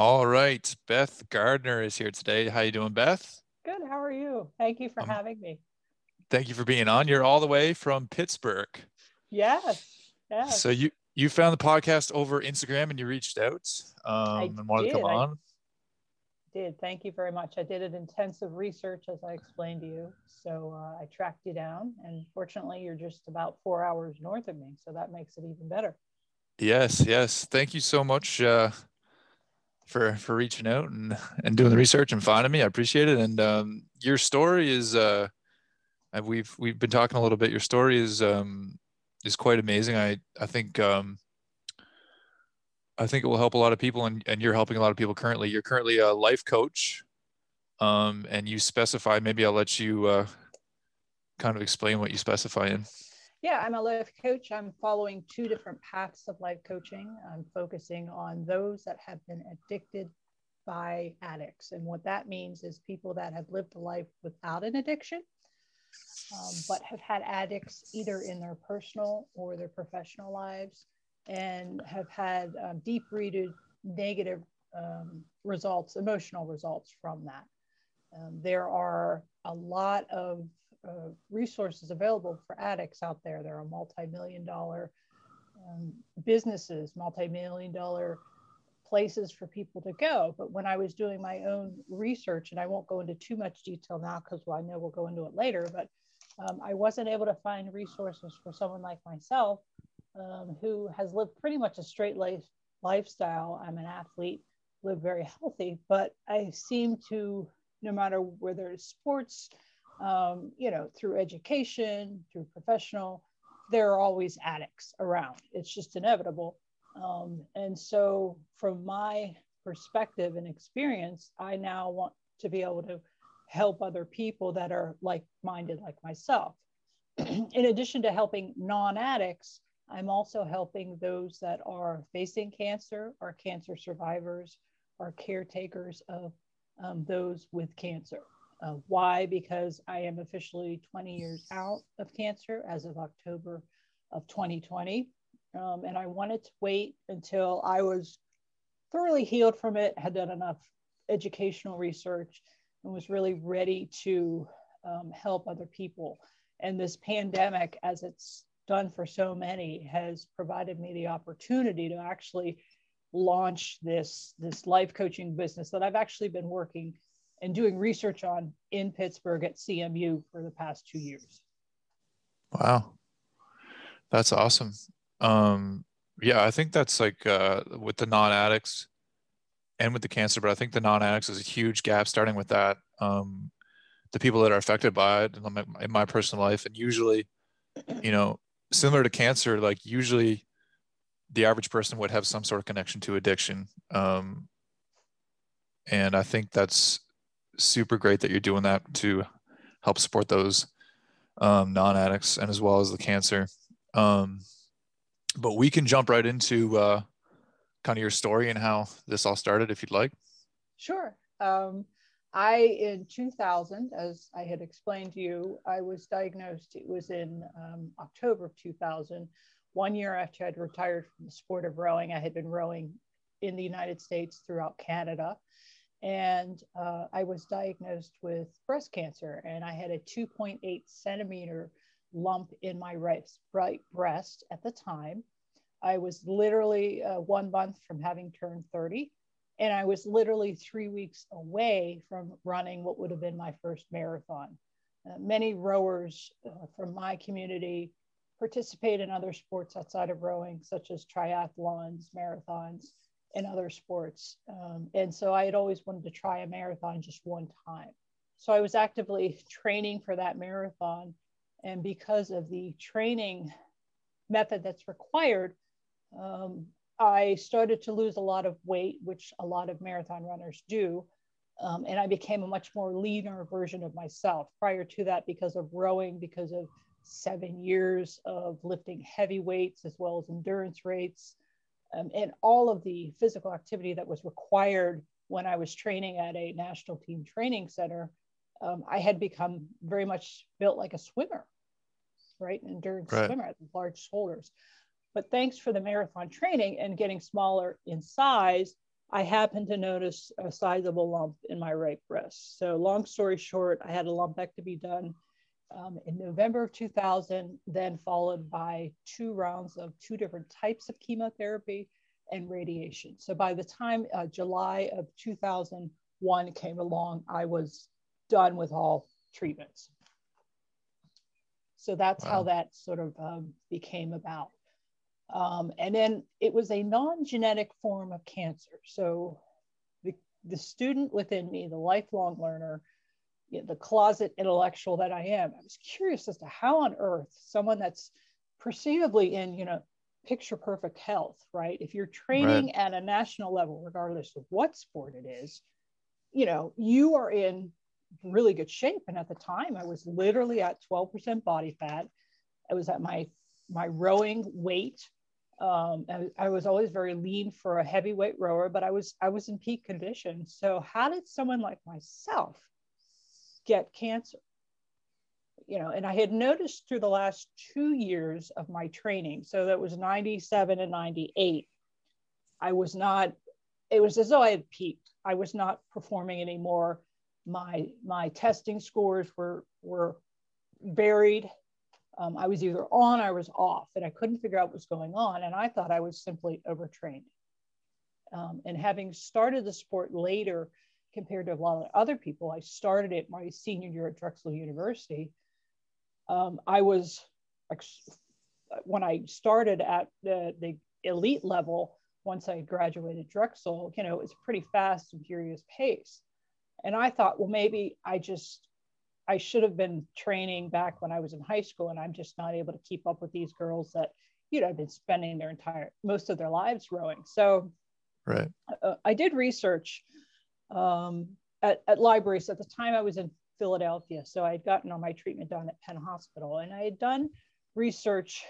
All right, Beth Gardner is here today. How you doing, Beth? Good. How are you? Thank you for um, having me. Thank you for being on. You're all the way from Pittsburgh. Yes. Yes. So you you found the podcast over Instagram and you reached out um, and wanted did. to come on. I did. Thank you very much. I did an intensive research as I explained to you. So uh, I tracked you down, and fortunately, you're just about four hours north of me, so that makes it even better. Yes. Yes. Thank you so much. Uh, for for reaching out and and doing the research and finding me. I appreciate it. And um, your story is uh, we've we've been talking a little bit. Your story is um, is quite amazing. I I think um, I think it will help a lot of people, and and you're helping a lot of people currently. You're currently a life coach, um, and you specify. Maybe I'll let you uh, kind of explain what you specify in. Yeah, I'm a life coach. I'm following two different paths of life coaching. I'm focusing on those that have been addicted by addicts. And what that means is people that have lived a life without an addiction, um, but have had addicts either in their personal or their professional lives and have had um, deep rooted negative um, results, emotional results from that. Um, there are a lot of uh, resources available for addicts out there. There are multi-million dollar um, businesses, multi-million dollar places for people to go. But when I was doing my own research, and I won't go into too much detail now because well, I know we'll go into it later, but um, I wasn't able to find resources for someone like myself um, who has lived pretty much a straight life lifestyle. I'm an athlete, live very healthy, but I seem to, no matter whether it's sports, um, you know, through education, through professional, there are always addicts around. It's just inevitable. Um, and so, from my perspective and experience, I now want to be able to help other people that are like minded, like myself. In addition to helping non addicts, I'm also helping those that are facing cancer, are cancer survivors, are caretakers of um, those with cancer. Uh, why? Because I am officially 20 years out of cancer as of October of 2020. Um, and I wanted to wait until I was thoroughly healed from it, had done enough educational research, and was really ready to um, help other people. And this pandemic, as it's done for so many, has provided me the opportunity to actually launch this, this life coaching business that I've actually been working and doing research on in Pittsburgh at CMU for the past two years. Wow. That's awesome. Um, yeah, I think that's like uh, with the non addicts and with the cancer, but I think the non addicts is a huge gap starting with that. Um, the people that are affected by it in my, in my personal life. And usually, you know, similar to cancer, like usually the average person would have some sort of connection to addiction. Um, and I think that's super great that you're doing that to help support those um, non-addicts and as well as the cancer. Um, but we can jump right into uh, kind of your story and how this all started, if you'd like. Sure. Um, I, in 2000, as I had explained to you, I was diagnosed, it was in um, October of 2000, one year after I'd retired from the sport of rowing. I had been rowing in the United States throughout Canada and uh, I was diagnosed with breast cancer, and I had a 2.8 centimeter lump in my right, right breast at the time. I was literally uh, one month from having turned 30, and I was literally three weeks away from running what would have been my first marathon. Uh, many rowers uh, from my community participate in other sports outside of rowing, such as triathlons, marathons in other sports. Um, and so I had always wanted to try a marathon just one time. So I was actively training for that marathon. And because of the training method that's required, um, I started to lose a lot of weight, which a lot of marathon runners do. Um, and I became a much more leaner version of myself. Prior to that, because of rowing, because of seven years of lifting heavy weights as well as endurance rates, um, and all of the physical activity that was required when I was training at a national team training center, um, I had become very much built like a swimmer, right? An endurance right. swimmer, large shoulders. But thanks for the marathon training and getting smaller in size, I happened to notice a sizable lump in my right breast. So, long story short, I had a lumpectomy done um, in November of 2000, then followed by two rounds of two different types of chemotherapy and radiation. So, by the time uh, July of 2001 came along, I was done with all treatments. So, that's wow. how that sort of um, became about. Um, and then it was a non genetic form of cancer. So the, the student within me, the lifelong learner, you know, the closet intellectual that I am, I was curious as to how on earth someone that's perceivably in, you know, picture perfect health, right? If you're training right. at a national level, regardless of what sport it is, you know, you are in really good shape. And at the time, I was literally at 12% body fat. I was at my my rowing weight um, I, I, was always very lean for a heavyweight rower, but I was I was in peak condition. So how did someone like myself get cancer? You know, and I had noticed through the last two years of my training, so that was 97 and 98, I was not, it was as though I had peaked. I was not performing anymore. My my testing scores were were varied um, I was either on I was off, and I couldn't figure out what was going on. And I thought I was simply overtrained. Um, and having started the sport later compared to a lot of other people, I started it my senior year at Drexel University. Um, I was, when I started at the, the elite level, once I graduated Drexel, you know, it was a pretty fast and furious pace. And I thought, well, maybe I just I should have been training back when I was in high school, and I'm just not able to keep up with these girls that you know have been spending their entire most of their lives rowing. So, right, uh, I did research um, at, at libraries at the time. I was in Philadelphia, so I had gotten all my treatment done at Penn Hospital, and I had done research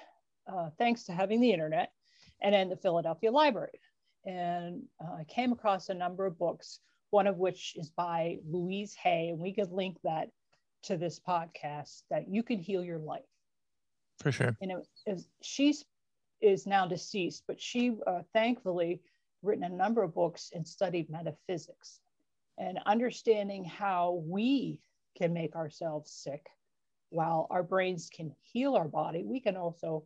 uh, thanks to having the internet, and in the Philadelphia Library, and uh, I came across a number of books. One of which is by Louise Hay, and we could link that to this podcast that you can heal your life. For sure. And it is, she's is now deceased, but she uh, thankfully written a number of books and studied metaphysics and understanding how we can make ourselves sick while our brains can heal our body we can also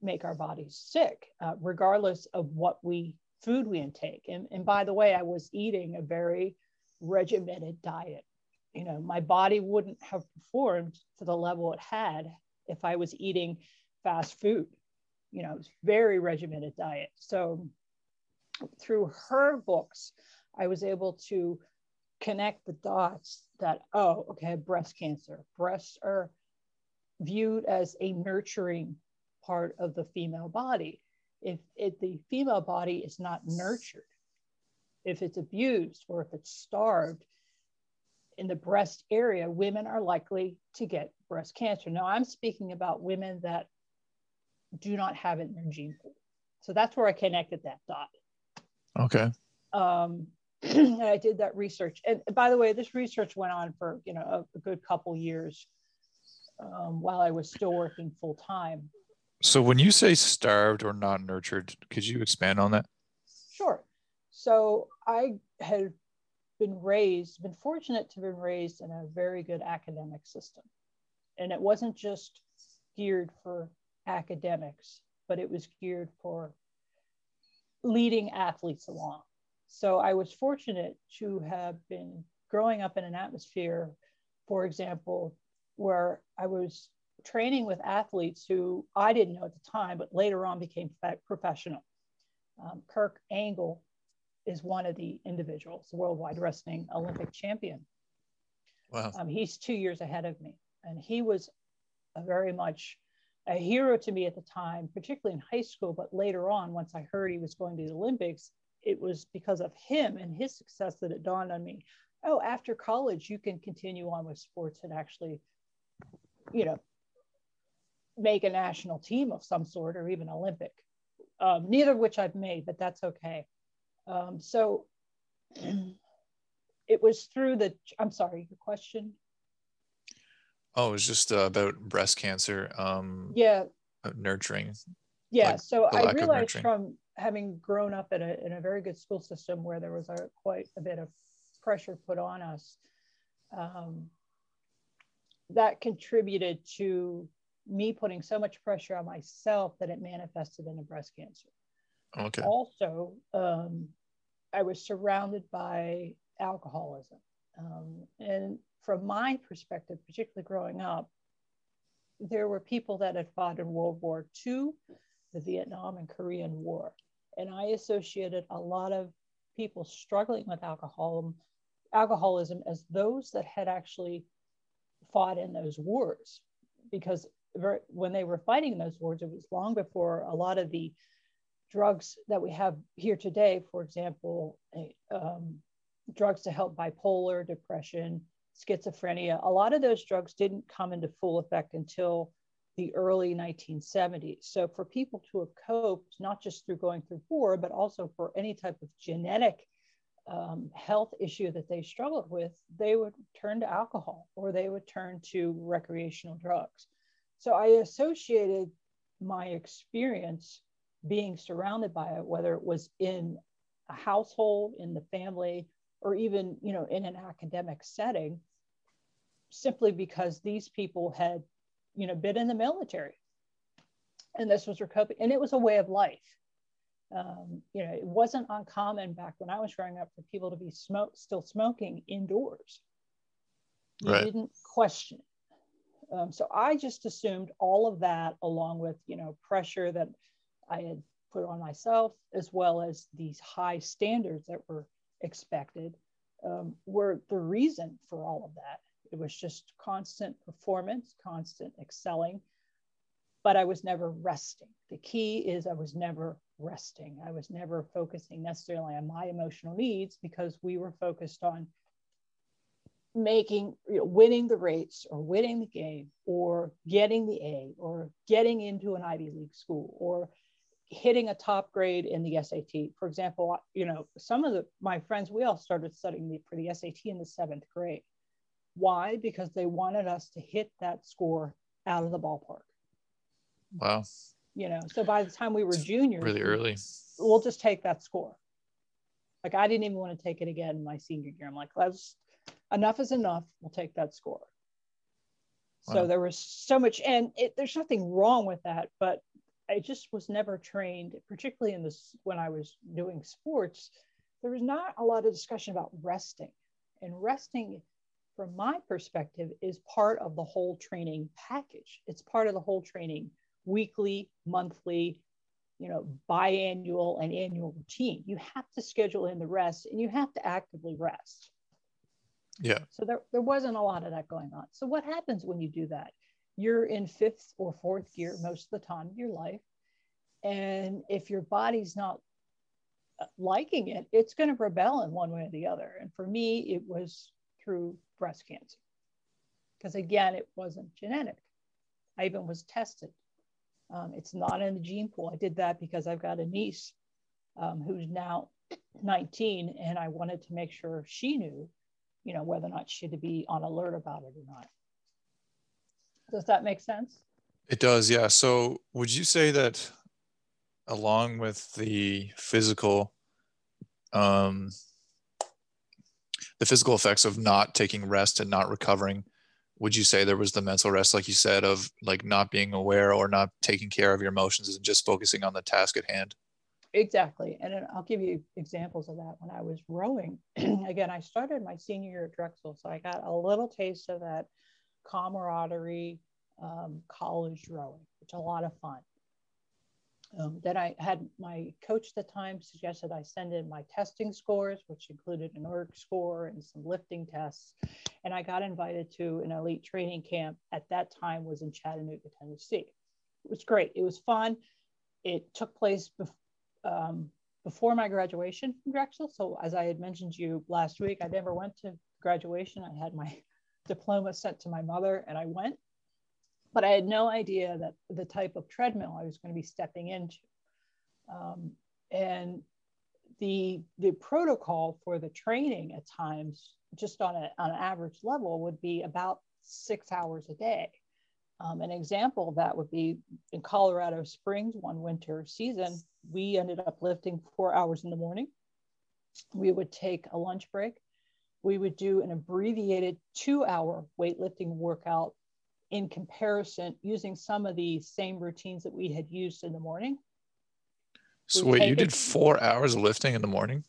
make our bodies sick uh, regardless of what we food we intake and, and by the way i was eating a very regimented diet you know, my body wouldn't have performed to the level it had if I was eating fast food. You know, it's very regimented diet. So through her books, I was able to connect the dots that, oh, okay, breast cancer. Breasts are viewed as a nurturing part of the female body. If, if the female body is not nurtured, if it's abused or if it's starved, in the breast area, women are likely to get breast cancer. Now, I'm speaking about women that do not have it in their gene pool. So that's where I connected that dot. Okay. Um, I did that research. And by the way, this research went on for, you know, a, a good couple years um, while I was still working full time. So when you say starved or not nurtured, could you expand on that? Sure. So I had been raised, been fortunate to have been raised in a very good academic system. And it wasn't just geared for academics, but it was geared for leading athletes along. So I was fortunate to have been growing up in an atmosphere, for example, where I was training with athletes who I didn't know at the time, but later on became professional. Um, Kurt Angle is one of the individuals, worldwide wrestling Olympic champion. Wow. Um, he's two years ahead of me. And he was a very much a hero to me at the time, particularly in high school. But later on, once I heard he was going to the Olympics, it was because of him and his success that it dawned on me oh, after college, you can continue on with sports and actually, you know, make a national team of some sort or even Olympic. Um, neither of which I've made, but that's okay. Um, so it was through the, I'm sorry, your question? Oh, it was just uh, about breast cancer. Um, yeah. Nurturing. Yeah. Like so I realized from having grown up in a, in a very good school system where there was a, quite a bit of pressure put on us, um, that contributed to me putting so much pressure on myself that it manifested in a breast cancer. Okay. Also, um, I was surrounded by alcoholism. Um, and from my perspective, particularly growing up, there were people that had fought in World War II, the Vietnam and Korean War. And I associated a lot of people struggling with alcohol, alcoholism as those that had actually fought in those wars. Because when they were fighting those wars, it was long before a lot of the drugs that we have here today, for example, um, drugs to help bipolar, depression, schizophrenia, a lot of those drugs didn't come into full effect until the early 1970s. So for people to have coped, not just through going through war, but also for any type of genetic um, health issue that they struggled with, they would turn to alcohol or they would turn to recreational drugs. So I associated my experience being surrounded by it, whether it was in a household, in the family, or even you know in an academic setting, simply because these people had you know been in the military, and this was their coping, and it was a way of life. Um, you know, it wasn't uncommon back when I was growing up for people to be smoke still smoking indoors. You right. didn't question it. Um, so I just assumed all of that, along with you know pressure that I had put on myself, as well as these high standards that were expected, um, were the reason for all of that. It was just constant performance, constant excelling, but I was never resting. The key is I was never resting. I was never focusing necessarily on my emotional needs because we were focused on making you know, winning the race or winning the game or getting the A or getting into an Ivy League school or hitting a top grade in the SAT. For example, you know, some of the, my friends, we all started studying the, for the SAT in the seventh grade. Why? Because they wanted us to hit that score out of the ballpark. Wow. You know, so by the time we were juniors, really early, we'll just take that score. Like I didn't even want to take it again in my senior year. I'm like, let's enough is enough. We'll take that score. Wow. So there was so much, and it, there's nothing wrong with that, but I just was never trained, particularly in this when I was doing sports. There was not a lot of discussion about resting, and resting, from my perspective, is part of the whole training package. It's part of the whole training, weekly, monthly, you know, biannual and annual routine. You have to schedule in the rest, and you have to actively rest. Yeah. So there, there wasn't a lot of that going on. So what happens when you do that? You're in fifth or fourth gear most of the time of your life. And if your body's not uh, liking it, it's going to rebel in one way or the other. And for me, it was through breast cancer. Because again, it wasn't genetic. I even was tested. Um, it's not in the gene pool. I did that because I've got a niece um, who's now 19, and I wanted to make sure she knew you know, whether or not she should be on alert about it or not. Does that make sense? It does, yeah. So would you say that along with the physical um the physical effects of not taking rest and not recovering would you say there was the mental rest like you said of like not being aware or not taking care of your emotions and just focusing on the task at hand Exactly. And I'll give you examples of that when I was rowing. Again, I started my senior year at Drexel, so I got a little taste of that camaraderie um, college rowing, which a lot of fun. Um, then I had my coach at the time suggested I send in my testing scores, which included an ERG score and some lifting tests. And I got invited to an elite training camp at that time was in Chattanooga, Tennessee. It was great. It was fun. It took place um, before my graduation from Drexel. So as I had mentioned to you last week, I never went to graduation. I had my diploma sent to my mother and I went, but I had no idea that the type of treadmill I was going to be stepping into. Um, and the, the protocol for the training at times, just on, a, on an average level, would be about six hours a day. Um, an example of that would be in Colorado Springs one winter season, we ended up lifting four hours in the morning. We would take a lunch break. We would do an abbreviated two hour weightlifting workout in comparison using some of the same routines that we had used in the morning. So wait, you did four hours of lifting in the morning?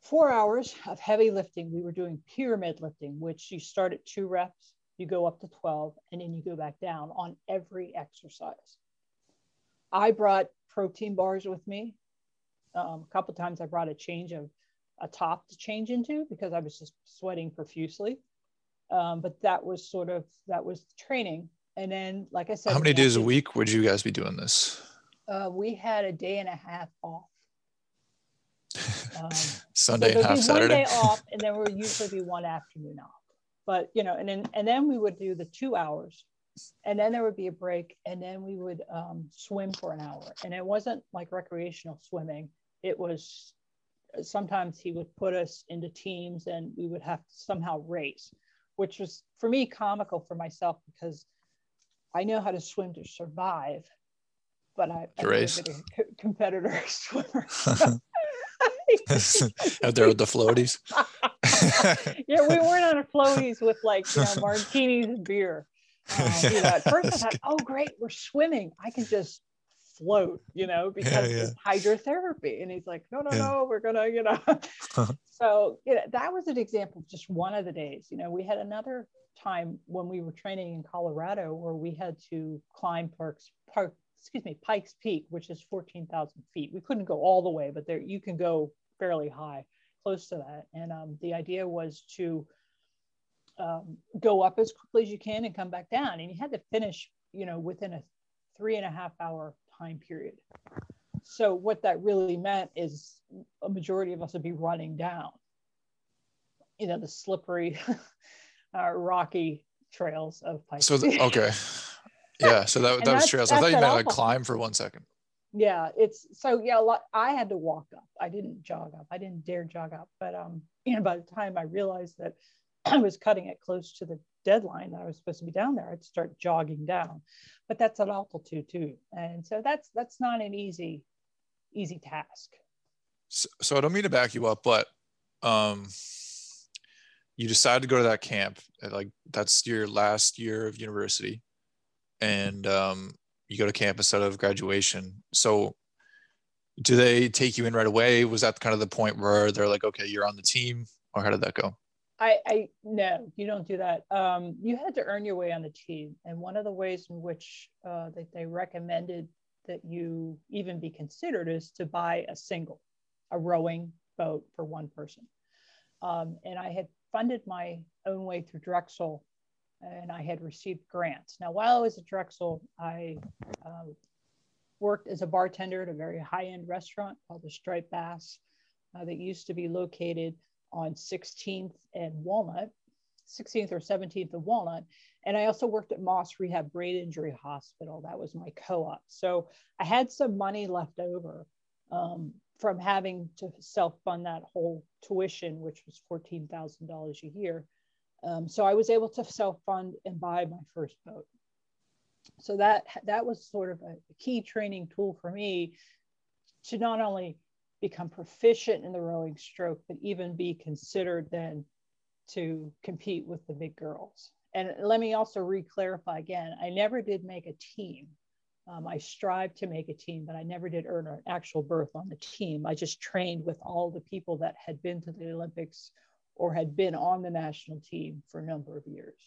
Four hours of heavy lifting. We were doing pyramid lifting, which you start at two reps, you go up to 12, and then you go back down on every exercise. I brought protein bars with me. Um, a couple times I brought a change of a top to change into because I was just sweating profusely. Um, but that was sort of that was training. And then, like I said, how many days a week would you guys be doing this? Uh, we had a day and a half off. Um, Sunday so and half Saturday. One day off, and then we would usually be one afternoon off. But you know, and then and then we would do the two hours, and then there would be a break, and then we would um, swim for an hour. And it wasn't like recreational swimming; it was sometimes he would put us into teams, and we would have to somehow race, which was for me comical for myself because I know how to swim to survive, but I, I race. a competitor swimmer. Out there with the floaties. yeah, we weren't on a floaties with like you know martinis and beer. Um, you know, at first I thought, oh great, we're swimming. I can just float, you know, because yeah, yeah. it's hydrotherapy. And he's like, no, no, yeah. no, we're gonna, you know. so you know, that was an example of just one of the days. You know, we had another time when we were training in Colorado where we had to climb Parks Park, excuse me, Pikes Peak, which is 14,000 feet. We couldn't go all the way, but there you can go fairly high, close to that. And um, the idea was to um, go up as quickly as you can and come back down. And you had to finish, you know, within a three and a half hour time period. So what that really meant is a majority of us would be running down, you know, the slippery, uh, rocky trails of Pikes. So the, okay, yeah. So that, that was trails. I thought you meant like climb for one second. Yeah, it's so yeah. Lot, I had to walk up. I didn't jog up. I didn't dare jog up. But um, you know, by the time I realized that I was cutting it close to the deadline that I was supposed to be down there, I'd start jogging down. But that's at altitude too, and so that's that's not an easy easy task. So, so I don't mean to back you up, but um, you decided to go to that camp. Like that's your last year of university, and um, you go to camp instead of graduation. So do they take you in right away? Was that kind of the point where they're like, okay, you're on the team, or how did that go? I, I no, you don't do that. Um, you had to earn your way on the team, and one of the ways in which uh, that they recommended that you even be considered is to buy a single, a rowing boat for one person. Um, and I had funded my own way through Drexel, and I had received grants. Now, while I was at Drexel, I uh, worked as a bartender at a very high-end restaurant called the Striped Bass uh, that used to be located on 16th and Walnut, 16th or 17th of Walnut. And I also worked at Moss Rehab Brain Injury Hospital. That was my co op. So I had some money left over um, from having to self fund that whole tuition, which was $14,000 a year. Um, so I was able to self fund and buy my first boat. So that that was sort of a key training tool for me to not only become proficient in the rowing stroke, but even be considered then to compete with the big girls. And let me also re-clarify again, I never did make a team. Um, I strived to make a team, but I never did earn an actual berth on the team. I just trained with all the people that had been to the Olympics or had been on the national team for a number of years.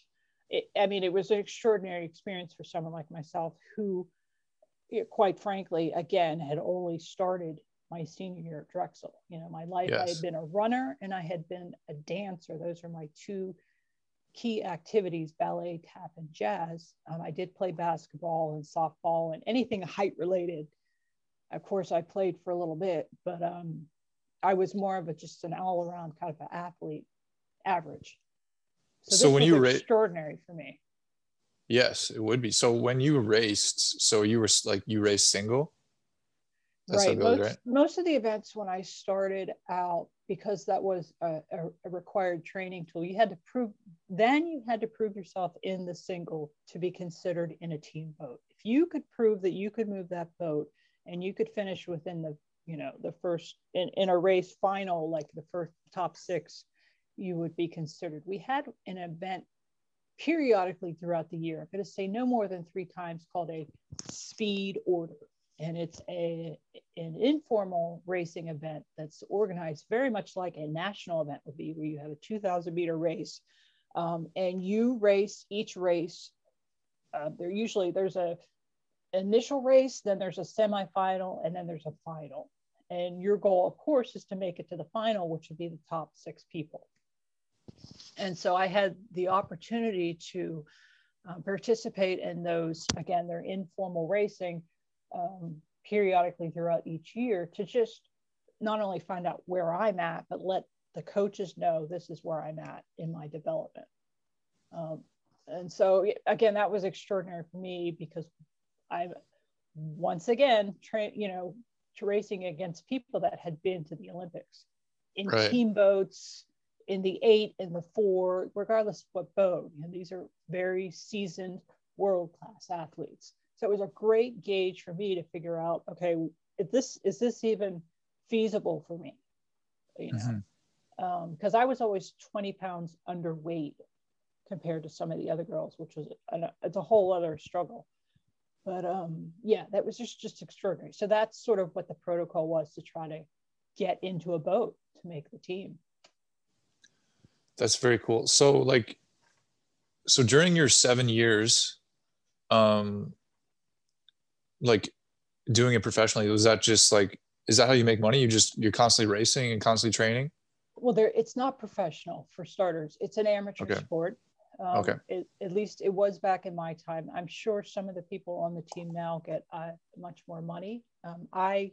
It, I mean, it was an extraordinary experience for someone like myself who, quite frankly, again, had only started my senior year at Drexel. You know, my life, yes. I had been a runner and I had been a dancer. Those are my two key activities ballet, tap, and jazz. Um, I did play basketball and softball and anything height related. Of course, I played for a little bit, but um, I was more of a just an all around kind of an athlete, average. So, so when you were extraordinary for me. Yes, it would be. So when you raced, so you were like you raced single. That's right. Goes, most, right. most of the events when I started out, because that was a, a, a, required training tool, you had to prove, then you had to prove yourself in the single to be considered in a team boat. If you could prove that you could move that boat, and you could finish within the you know the first in, in a race final like the first top six you would be considered we had an event periodically throughout the year i'm going to say no more than three times called a speed order and it's a an informal racing event that's organized very much like a national event would be where you have a 2000 meter race. Um, and you race each race uh, there usually there's a initial race then there's a semifinal and then there's a final. And your goal of course is to make it to the final which would be the top six people. And so i had the opportunity to uh, participate in those. Again they're informal racing um, periodically throughout each year to just not only find out where I'm at, but let the coaches know this is where I'm at in my development. Um, and so, again, that was extraordinary for me because I'm once again, tra- you know, to racing against people that had been to the Olympics in right. team boats, in the eight, in the four, regardless of what boat. Know, these are very seasoned world class athletes. So it was a great gauge for me to figure out, okay, if this is this even feasible for me? You know, because mm-hmm. um, I was always 20 pounds underweight compared to some of the other girls, which was an, it's a whole other struggle. But um, yeah, that was just just extraordinary. So that's sort of what the protocol was to try to get into a boat to make the team. That's very cool. So like, so during your seven years, um, like doing it professionally was that just like is that how you make money? You just you're constantly racing and constantly training? Well there it's not professional for starters. It's an amateur okay. sport. Um, okay. it, at least it was back in my time. I'm sure some of the people on the team now get uh, much more money. Um, i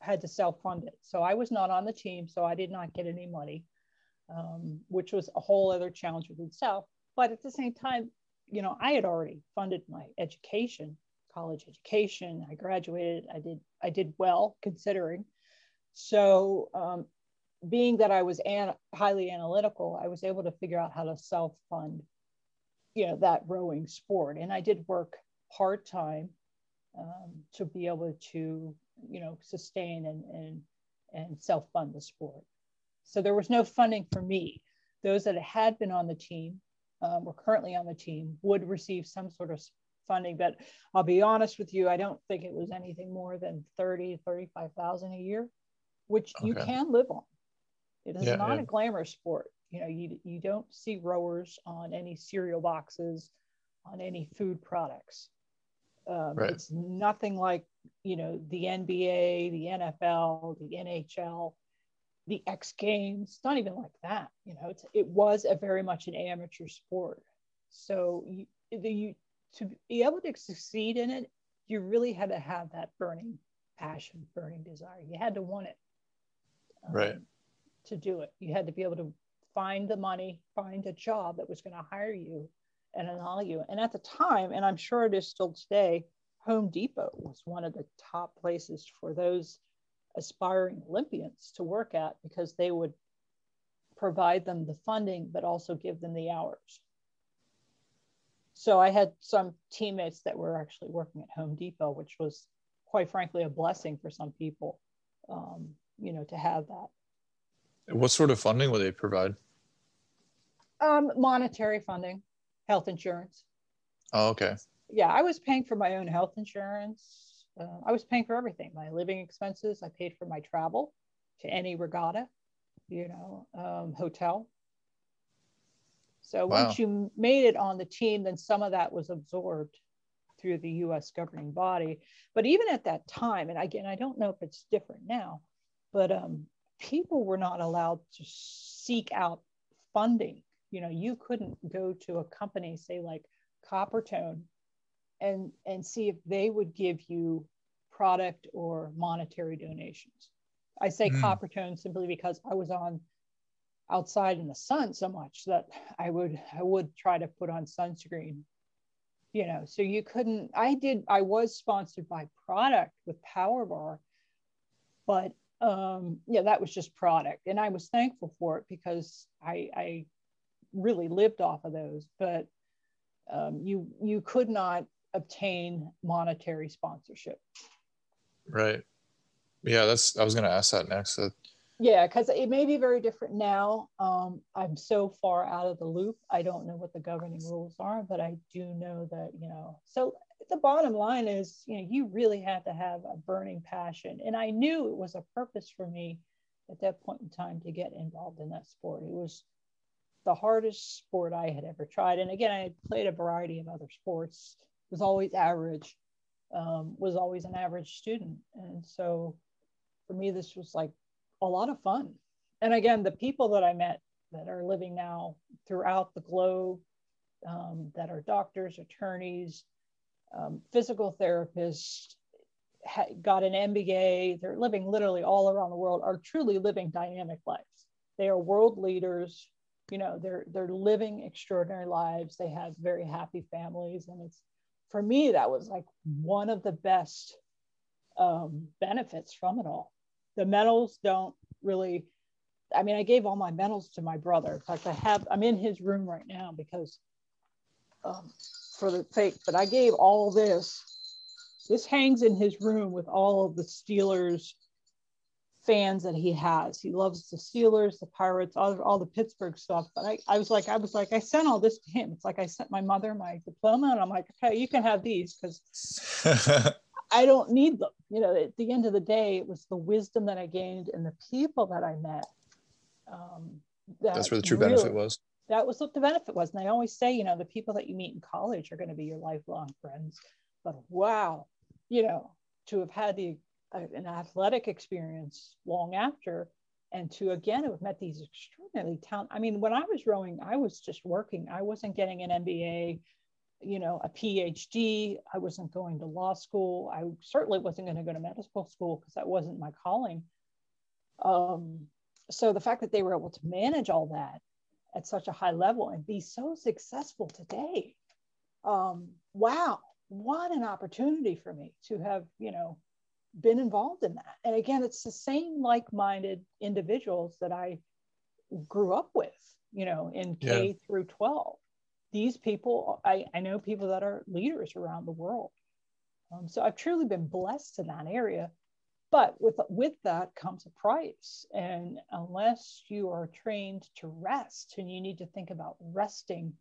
had to self-fund it. So i was not on the team so i did not get any money um, which was a whole other challenge within itself. But at the same time you know i had already funded my education college education. I graduated. I did I did well considering. So um, being that I was an, highly analytical, I was able to figure out how to self fund, you know, that rowing sport. And I did work part time um, to be able to, you know, sustain and and and self fund the sport. So there was no funding for me. Those that had been on the team, um, were currently on the team, would receive some sort of funding, but I'll be honest with you, I don't think it was anything more than 30, 35,000 a year, which okay. you can live on. It is yeah, not yeah. a glamour sport. You know, you, you don't see rowers on any cereal boxes, on any food products. Um, right. It's nothing like, you know, the NBA, the NFL, the NHL, the X Games. Not even like that. You know, it's, it was a very much an amateur sport. So you, the, you, to be able to succeed in it, you really had to have that burning passion, burning desire. You had to want it. Um, right. To do it. You had to be able to find the money, find a job that was going to hire you and allow you. And at the time, and I'm sure it is still today, Home Depot was one of the top places for those aspiring Olympians to work at because they would provide them the funding, but also give them the hours so I had some teammates that were actually working at Home Depot, which was quite frankly a blessing for some people, um, you know, to have that. What sort of funding would they provide? Um, monetary funding, health insurance. Oh, okay. Yeah, I was paying for my own health insurance. Uh, I was paying for everything, my living expenses. I paid for my travel to any regatta, you know, um, hotel. So wow. once you made it on the team, then some of that was absorbed through the US governing body. But even at that time, and again, I don't know if it's different now, but um, people were not allowed to seek out funding. You know, you couldn't go to a company, say like Coppertone, and and see if they would give you product or monetary donations. I say mm. Coppertone simply because I was on outside in the sun so much that I would I would try to put on sunscreen. You know, so you couldn't. I did. I was sponsored by product with Power Bar, but um, yeah, that was just product, and I was thankful for it because I, I really lived off of those. But um, you you could not obtain monetary sponsorship. Right. Yeah, that's. I was going to ask that next. Yeah, because it may be very different now. Um, I'm so far out of the loop. I don't know what the governing rules are, but I do know that you know. So the bottom line is, you know, you really had to have a burning passion, and I knew it was a purpose for me at that point in time to get involved in that sport. It was the hardest sport I had ever tried, and again, I had played a variety of other sports. Was always average. Um, was always an average student, and so for me, this was like a lot of fun. And again, the people that I met that are living now throughout the globe, um, that are doctors, attorneys, um, physical therapists, ha- got an MBA, they're living literally all around the world, are truly living dynamic lives. They are world leaders. You know, they're they're living extraordinary lives. They have very happy families, and it's for me that was like one of the best um, benefits from it all the medals don't really i mean i gave all my medals to my brother. In fact i have i'm in his room right now because um, for the fake but i gave all this this hangs in his room with all of the steelers fans that he has. He loves the steelers the pirates all, all the pittsburgh stuff. But I, I was like i was like i sent all this to him. It's like i sent my mother my diploma and i'm like okay you can have these because I don't need them. You know, at the end of the day, it was the wisdom that I gained and the people that I met. Um, that That's where the true really, benefit was. That was what the benefit was. And I always say, you know, the people that you meet in college are going to be your lifelong friends. But wow, you know, to have had the uh, an athletic experience long after and to again have met these extraordinarily talented i mean when i was rowing i was just working i wasn't getting an mba you know, a PhD. I wasn't going to law school. I certainly wasn't going to go to medical school because that wasn't my calling. Um, so the fact that they were able to manage all that at such a high level and be so successful today, um, wow, what an opportunity for me to have, you know, been involved in that. And again, it's the same like-minded individuals that I grew up with, you know, in K yeah. through 12 these people, I, I know people that are leaders around the world. Um, so I've truly been blessed in that area. But with, with that comes a price. And unless you are trained to rest and you need to think about resting,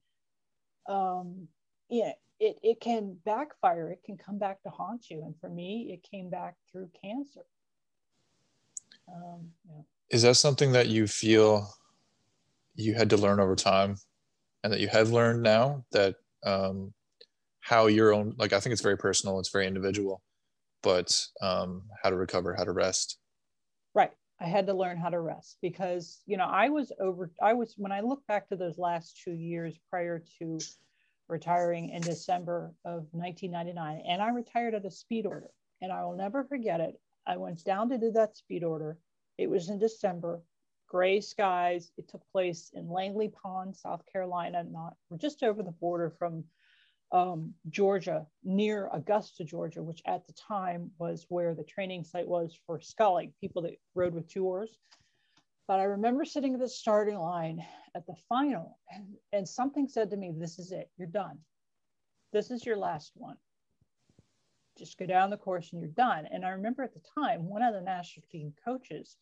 um, yeah, it, it can backfire. It can come back to haunt you. And for me, it came back through cancer. Um, yeah. Is that something that you feel you had to learn over time? And that you have learned now that um, how your own like i think it's very personal it's very individual but um, how to recover how to rest. Right. I had to learn how to rest because you know i was over i was when i look back to those last two years prior to retiring in december of 1999 and i retired at a speed order and i will never forget it. I went down to do that speed order. It was in december gray skies. It took place in Langley Pond, South Carolina, not just over the border from um, Georgia, near Augusta, Georgia, which at the time was where the training site was for sculling, people that rowed with two oars. But I remember sitting at the starting line at the final, and, and something said to me, This is it, you're done. This is your last one. Just go down the course and you're done. And I remember at the time, one of the national team coaches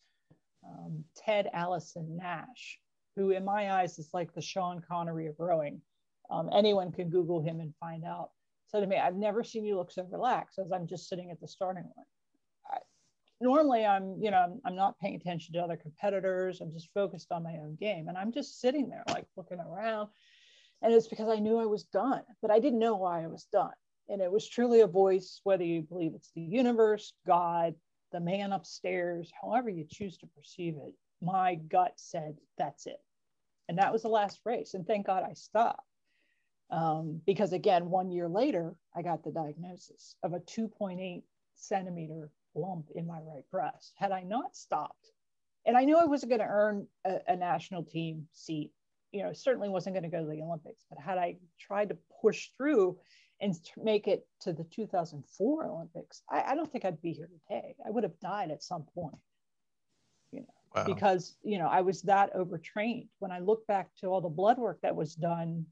um, Ted Allison Nash, who in my eyes is like the Sean Connery of rowing. Um, anyone can Google him and find out. Said to me, I've never seen you look so relaxed as I'm just sitting at the starting line. I, normally, I'm you know I'm, I'm not paying attention to other competitors. I'm just focused on my own game, and I'm just sitting there like looking around. And it's because I knew I was done, but I didn't know why I was done. And it was truly a voice, whether you believe it's the universe, God, the man upstairs, however you choose to perceive it, my gut said, that's it. And that was the last race. And thank God I stopped. Um, because again, one year later, I got the diagnosis of a 2.8 centimeter lump in my right breast. Had I not stopped, and I knew I wasn't going to earn a, a national team seat, you know, certainly wasn't going to go to the Olympics, but had I tried to push through and make it to the 2004 Olympics, I, I, don't think I'd be here today. I would have died at some point, you know, wow. because, you know, I was that overtrained. When I look back to all the blood work that was done,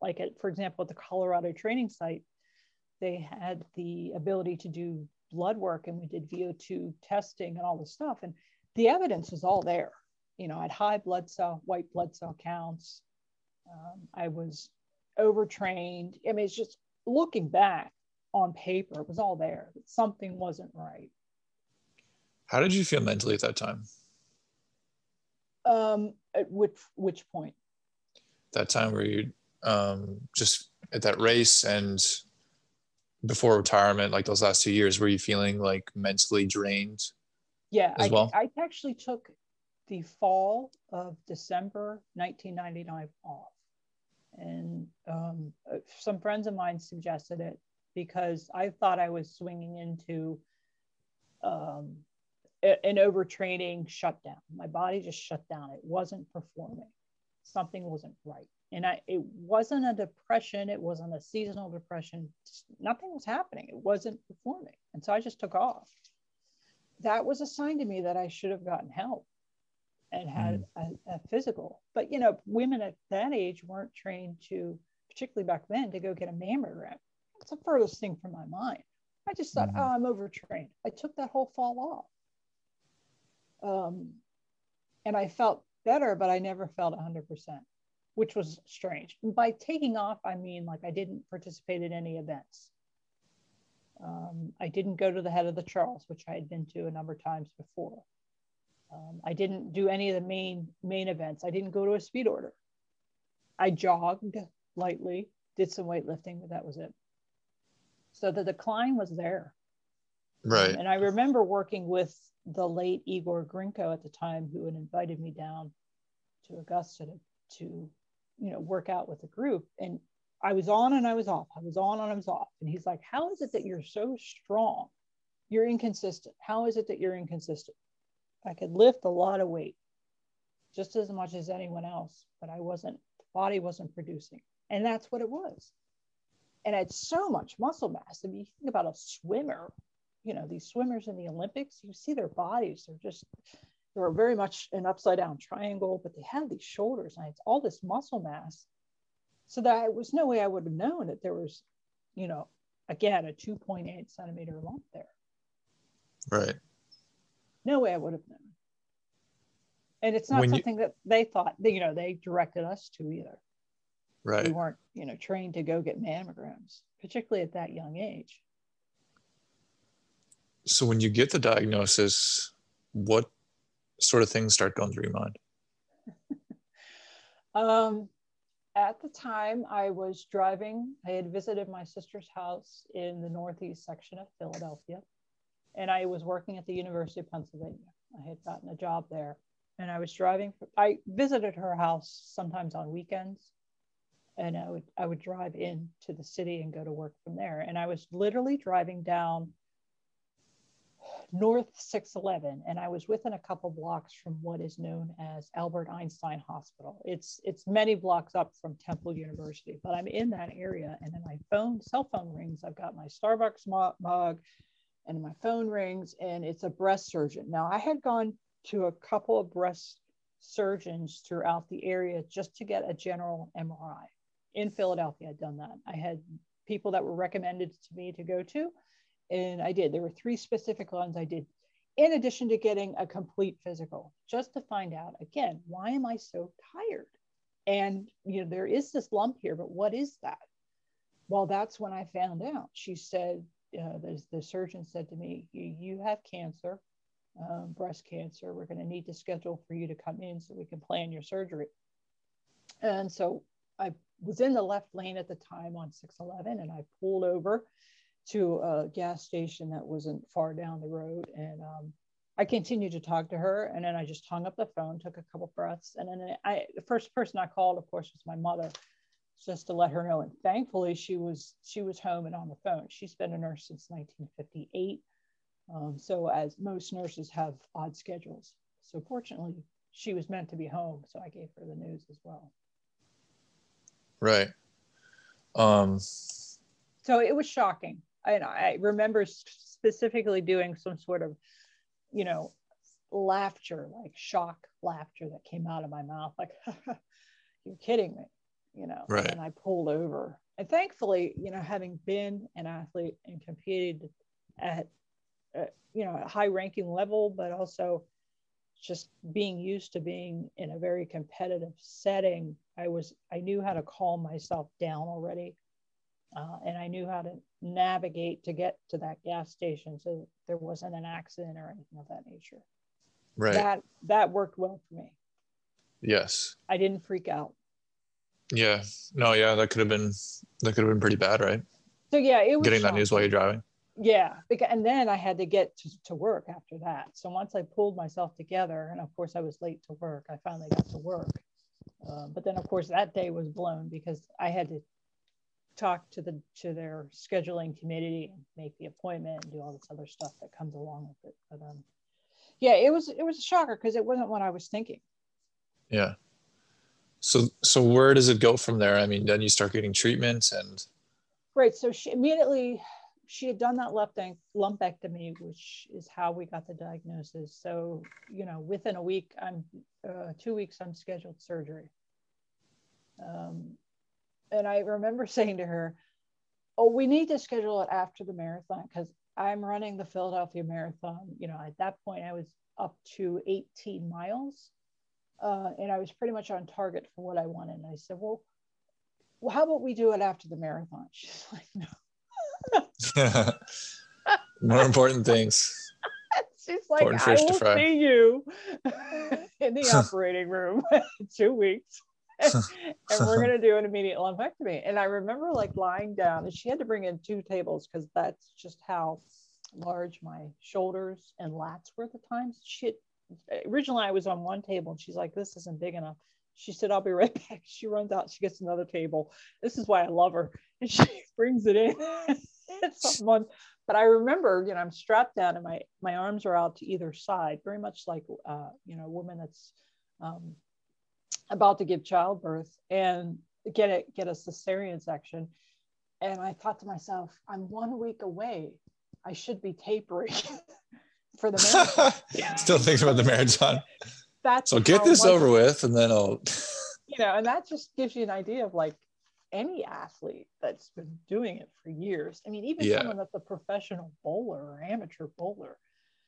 like at, for example, at the Colorado training site, they had the ability to do blood work and we did VO2 testing and all this stuff. And the evidence was all there. You know, I had high blood cell, white blood cell counts. Um, I was overtrained. I mean, it's just looking back on paper, it was all there. Something wasn't right. How did you feel mentally at that time? Um, at which which point? That time where you um, just at that race and before retirement, like those last two years, were you feeling like mentally drained? Yeah, I, well? I actually took the fall of December 1999 off. And um, uh, some friends of mine suggested it because I thought I was swinging into um, an overtraining shutdown. My body just shut down. It wasn't performing. Something wasn't right. And I, it wasn't a depression. It wasn't a seasonal depression. Nothing was happening. It wasn't performing. And so I just took off. That was a sign to me that I should have gotten help and had mm. a, a, physical. But, you know, women at that age weren't trained to, particularly back then, to go get a mammogram. It's the furthest thing from my mind. I just thought, mm. oh, I'm overtrained. I took that whole fall off. Um, and I felt better, but I never felt 100%, which was strange. By taking off, I mean like I didn't participate in any events. Um, I didn't go to the head of the Charles, which I had been to a number of times before. Um, I didn't do any of the main main events. I didn't go to a speed order. I jogged lightly, did some weightlifting, but that was it. So the decline was there. Right. Um, and I remember working with the late Igor Grinko at the time, who had invited me down to Augusta to, to, you know, work out with the group. And I was on and I was off. I was on and I was off. And he's like, How is it that you're so strong? You're inconsistent. How is it that you're inconsistent? I could lift a lot of weight just as much as anyone else, but I wasn't, the body wasn't producing. And that's what it was. And I had so much muscle mass. I mean, you think about a swimmer you know these swimmers in the olympics you see their bodies they're just they're very much an upside down triangle but they have these shoulders and it's all this muscle mass so that it was no way i would have known that there was you know again a 2.8 centimeter lump there right no way i would have known. And it's not when something you... that they thought you know they directed us to either. Right. we weren't you know trained to go get mammograms particularly at that young age. So when you get the diagnosis what sort of things start going through your mind? Um, at the time i was driving i had visited my sister's house in the northeast section of philadelphia and i was working at the university of pennsylvania i had gotten a job there and i was driving i visited her house sometimes on weekends and i would i would drive in to the city and go to work from there and i was literally driving down North 611, and I was within a couple blocks from what is known as Albert Einstein Hospital. It's it's many blocks up from Temple University, but I'm in that area, and then my phone, cell phone rings. I've got my Starbucks mug, and my phone rings, and it's a breast surgeon. Now I had gone to a couple of breast surgeons throughout the area just to get a general MRI. In Philadelphia, I'd done that. I had people that were recommended to me to go to and I did. There were three specific ones I did, in addition to getting a complete physical, just to find out again, why am I so tired? And you know, there is this lump here, but what is that? Well, that's when I found out. She said, uh, the, the surgeon said to me, You have cancer, um, breast cancer. We're going to need to schedule for you to come in so we can plan your surgery. And so I was in the left lane at the time on 611 and I pulled over to a gas station that wasn't far down the road. And um, I continued to talk to her. And then I just hung up the phone, took a couple breaths. And then I, the first person I called, of course, was my mother just to let her know. And thankfully she was, she was home and on the phone. She's been a nurse since 1958. Um, so as most nurses have odd schedules. So fortunately she was meant to be home. So I gave her the news as well. Right. Um, so it was shocking and I remember specifically doing some sort of, you know, laughter, like shock laughter that came out of my mouth, like, you're kidding me, you know. Right. And I pulled over. And thankfully, you know, having been an athlete and competed at uh, you know, a high ranking level, but also just being used to being in a very competitive setting. I was, I knew how to calm myself down already. Uh, and I knew how to navigate to get to that gas station so there wasn't an accident or anything of that nature. Right. That that worked well for me. Yes. I didn't freak out. Yeah. No, yeah, that could have been that could have been pretty bad, right? So yeah, it was Getting that news while you're driving. Yeah, because, and then I had to get to, to work after that. So once I pulled myself together, and of course I was late to work, I finally got to work. Uh, but then of course that day was blown because I had to talk to the to their scheduling committee and make the appointment and do all this other stuff that comes along with it. But um, yeah, it was it was a shocker because it wasn't what I was thinking. Yeah. So so where does it go from there? I mean, then you start getting treatment and Right. So she immediately she had done that left an- lumpectomy, which is how we got the diagnosis. So you know, within a week, I'm uh, two weeks, I'm scheduled surgery. Um, and I remember saying to her, "Oh, we need to schedule it after the marathon because I'm running the Philadelphia Marathon. You know, at that point, I was up to 18 miles, uh, and I was pretty much on target for what I wanted. And I said, well." Well, how about we do it after the marathon? She's like, no. more important things. She's like, Important I will fry." see you in the operating room in two weeks. and we're going to do an immediate lumpectomy. And I remember like lying down, and she had to bring in two tables because that's just how large my shoulders and lats were at the time. She had, originally I was on one table, and she's like, "This isn't big enough." She said, "I'll be right back." She runs out. She gets another table. This is why I love her, and she brings it in. someone but I remember, you know, I'm strapped down and my my arms are out to either side, very much like uh, you know, a woman that's um, about to give childbirth and get it get a cesarean section. And I thought to myself, I'm one week away. I should be tapering for the marathon. Still thinking about the marathon. That's So get this over with and then I'll you know, and that just gives you an idea of like any athlete that's been doing it for years. I mean, even Yeah. someone that's a professional bowler or amateur bowler,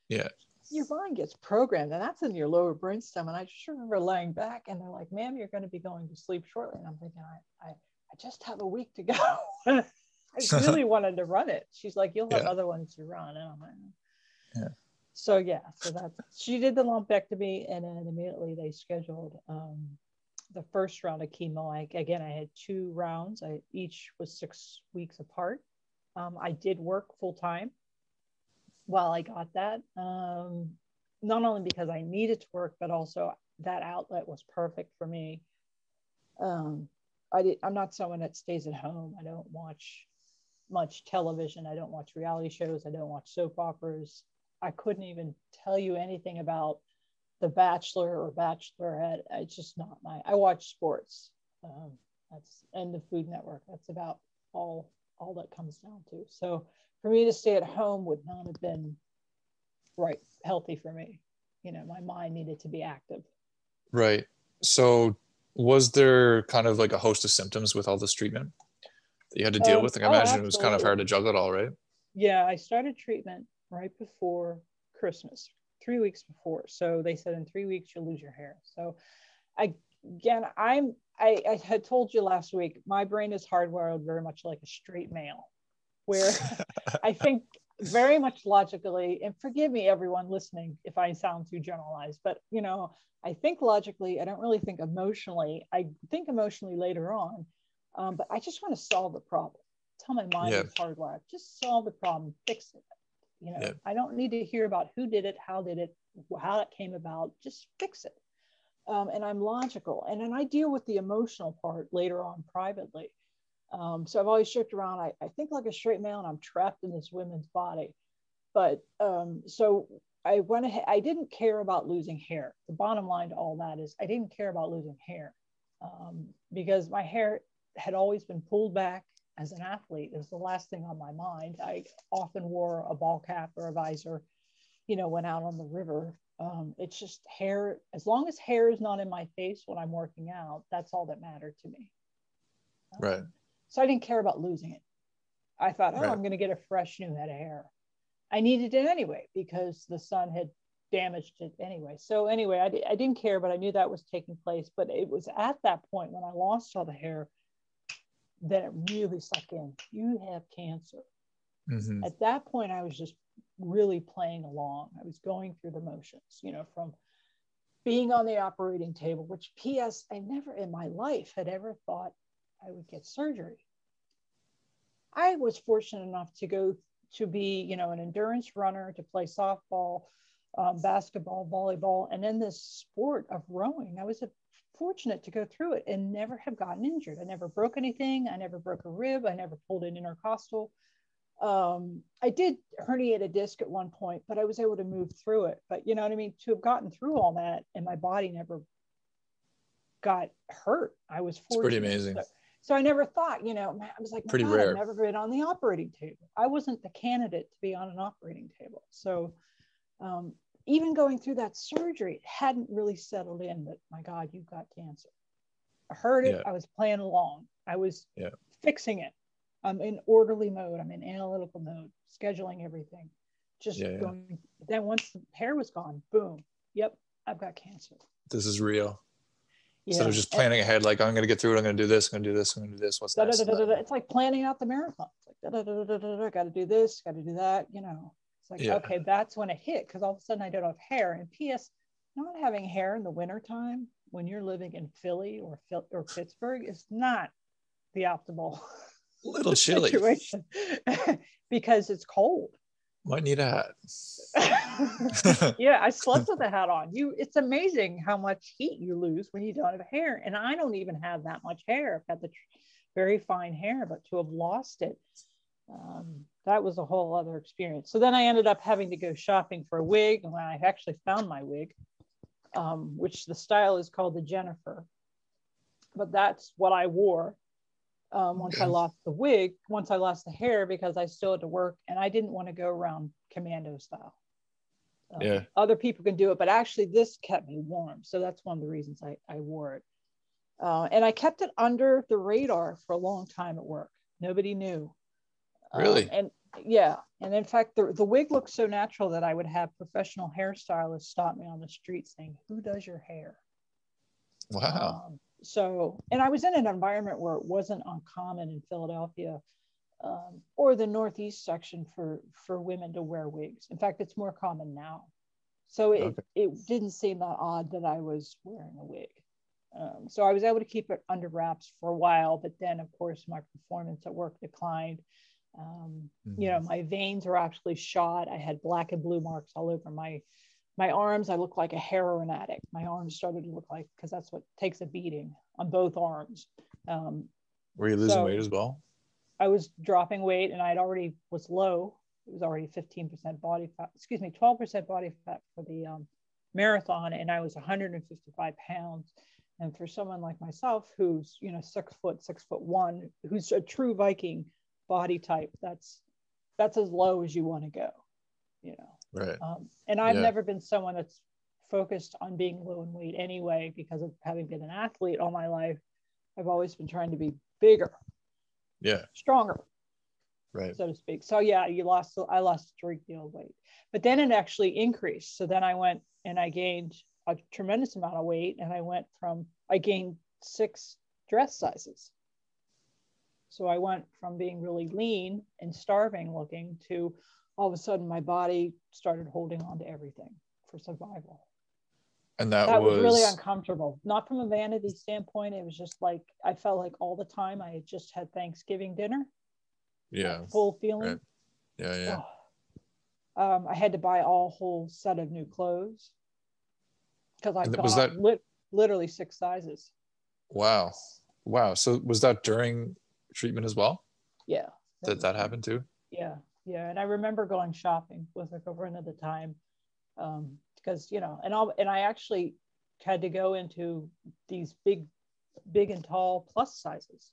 Yeah. your mind gets programmed, and that's in your lower brainstem. And I just remember laying back, and they're like, "Ma'am, you're going to be going to sleep shortly." And I'm thinking, I, I, I just have a week to go. I really wanted to run it. She's like, "You'll have Yeah. other ones to run," and I'm like, Yeah. So yeah, so that's she did the lumpectomy, and then immediately they scheduled um, the first round of chemo. I, again, I had two rounds. I each was six weeks apart. Um, I did work full time while I got that. Um, not only because I needed to work, but also that outlet was perfect for me. Um, I did, I'm not someone that stays at home. I don't watch much television. I don't watch reality shows. I don't watch soap operas. I couldn't even tell you anything about The Bachelor or Bachelorette. It's just not my. I watch sports. Um, that's and the Food Network. That's about all all that comes down to. So for me to stay at home would not have been right healthy for me. You know, my mind needed to be active. Right. So was there kind of like a host of symptoms with all this treatment that you had to deal Um, with? Like I oh, imagine it was kind of hard to juggle it all, right? Yeah, I started treatment right before Christmas, three weeks before. So they said in three weeks you'll lose your hair. So I again I'm I, I had told you last week, my brain is hardwired very much like a straight male, where I think very much logically, and forgive me everyone listening if I sound too generalized, but you know, I think logically, I don't really think emotionally. I think emotionally later on, um, but I just want to solve the problem. Tell my mind Yeah. is hardwired. Just solve the problem, fix it. You know, Yeah. I don't need to hear about who did it, how did it, how it came about. Just fix it. Um, and I'm logical, and then I deal with the emotional part later on privately. Um, so I've always joked around. I, I think like a straight male, and I'm trapped in this woman's body. But um, so I went ahead. I didn't care about losing hair. The bottom line to all that is I didn't care about losing hair um, because my hair had always been pulled back as an athlete. It was the last thing on my mind. I often wore a ball cap or a visor, you know, went out on the river. Um, it's just hair. As long as hair is not in my face when I'm working out, that's all that mattered to me. Um, Right. So I didn't care about losing it. I thought, oh, Right. I'm going to get a fresh new head of hair. I needed it anyway because the sun had damaged it anyway. So anyway, I, I didn't care, but I knew that was taking place. But it was at that point when I lost all the hair that it really sunk in. You have cancer. Mm-hmm. At that point, I was just really playing along. I was going through the motions, you know, from being on the operating table, which P.S. I never in my life had ever thought I would get surgery. I was fortunate enough to go to be, you know, an endurance runner, to play softball, um, basketball, volleyball, and then this sport of rowing. I was a, fortunate to go through it and never have gotten injured. I never broke anything. I never broke a rib. I never pulled an intercostal. Um, I did herniate a disc at one point, but I was able to move through it. But you know what I mean? To have gotten through all that and my body never got hurt, I was pretty amazing. So, so I never thought, you know, I was like, pretty God, rare. I've never been on the operating table. I wasn't the candidate to be on an operating table. So um, even going through that surgery, it hadn't really settled in that, my God, you've got cancer. I heard it. Yeah. I was playing along. I was yeah. fixing it. I'm in orderly mode. I'm in analytical mode, scheduling everything. Just yeah, going. Then once the hair was gone, boom. Yep, I've got cancer. This is real instead of just planning ahead like i'm going to get through it i'm going to do this i'm going to do this i'm going to do this what's next? it's like planning out the marathon it's like got to do this got to do that you know it's like yeah. okay that's when it hit because all of a sudden i don't have hair and ps not having hair in the wintertime when you're living in philly or or pittsburgh is not the optimal little chilly situation because it's cold might need a hat. yeah, I slept with a hat on. You, it's amazing how much heat you lose when you don't have hair. And I don't even have that much hair. I've got the very fine hair, but to have lost it, um, that was a whole other experience. So then I ended up having to go shopping for a wig, and when I actually found my wig, um, which the style is called the Jennifer, but that's what I wore um, once I lost the wig, once I lost the hair because I still had to work and I didn't want to go around commando style. Um, yeah. Other people can do it, but actually this kept me warm. So that's one of the reasons I, I wore it. Uh, and I kept it under the radar for a long time at work. Nobody knew. Really? Um, and yeah. And in fact, the, the wig looked so natural that I would have professional hairstylists stop me on the street saying, Who does your hair? Wow. Um, so, and I was in an environment where it wasn't uncommon in Philadelphia um, or the Northeast section for for women to wear wigs. In fact, it's more common now. So it, okay. it didn't seem that odd that I was wearing a wig. Um, so I was able to keep it under wraps for a while, but then of course my performance at work declined. Um, mm-hmm. You know, mm-hmm. my veins were actually shot. I had black and blue marks all over my my arms, I looked like a heroin addict. My arms started to look like, because that's what takes a beating on both arms. Um, Were you losing so weight as well? I was dropping weight and I'd already was low. It was already 15% body fat, excuse me, 12% body fat for the um, marathon. And I was 155 pounds. And for someone like myself, who's, you know, six foot, six foot one, who's a true Viking body type, that's, that's as low as you want to go, you know? Right. Um, and I've yeah. never been someone that's focused on being low in weight anyway, because of having been an athlete all my life. I've always been trying to be bigger. Yeah. Stronger. Right. So to speak. So yeah, you lost, I lost a great deal of weight, but then it actually increased. So then I went and I gained a tremendous amount of weight and I went from, I gained six dress sizes. So I went from being really lean and starving looking to all of a sudden my body started holding on to everything for survival. And that, that was... was... really uncomfortable. Not from a vanity standpoint. It was just like I felt like all the time I had just had Thanksgiving dinner. Yeah. Full feeling. Right. Yeah, yeah. Oh. Um, I had to buy all whole set of new clothes because I was that... Li- literally six sizes. Wow. Wow. So was that during treatment as well? Yeah. Did that happen too? Yeah. Yeah. And i remember going shopping with a girlfriend at the time um, because you know and i and i actually had to go into these big big and tall plus sizes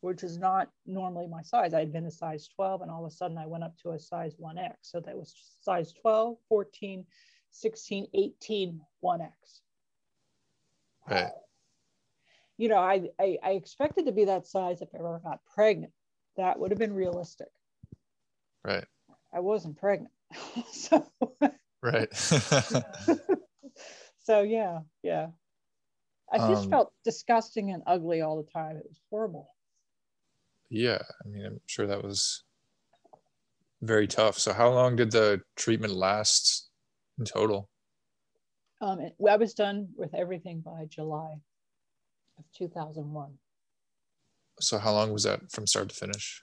which is not normally my size. I had been a size 12 and all of a sudden i went up to a size 1x so that was size 12 14 16 18 1x right you know I, I i expected to be that size if i ever got pregnant that would have been realistic Right. I wasn't pregnant. so right. so yeah, yeah. I just Um, felt disgusting and ugly all the time. It was horrible. yeah, I mean, I'm sure that was very tough. So, how long did the treatment last in total? Um, I was done with everything by July of 2001. So, how long was that from start to finish?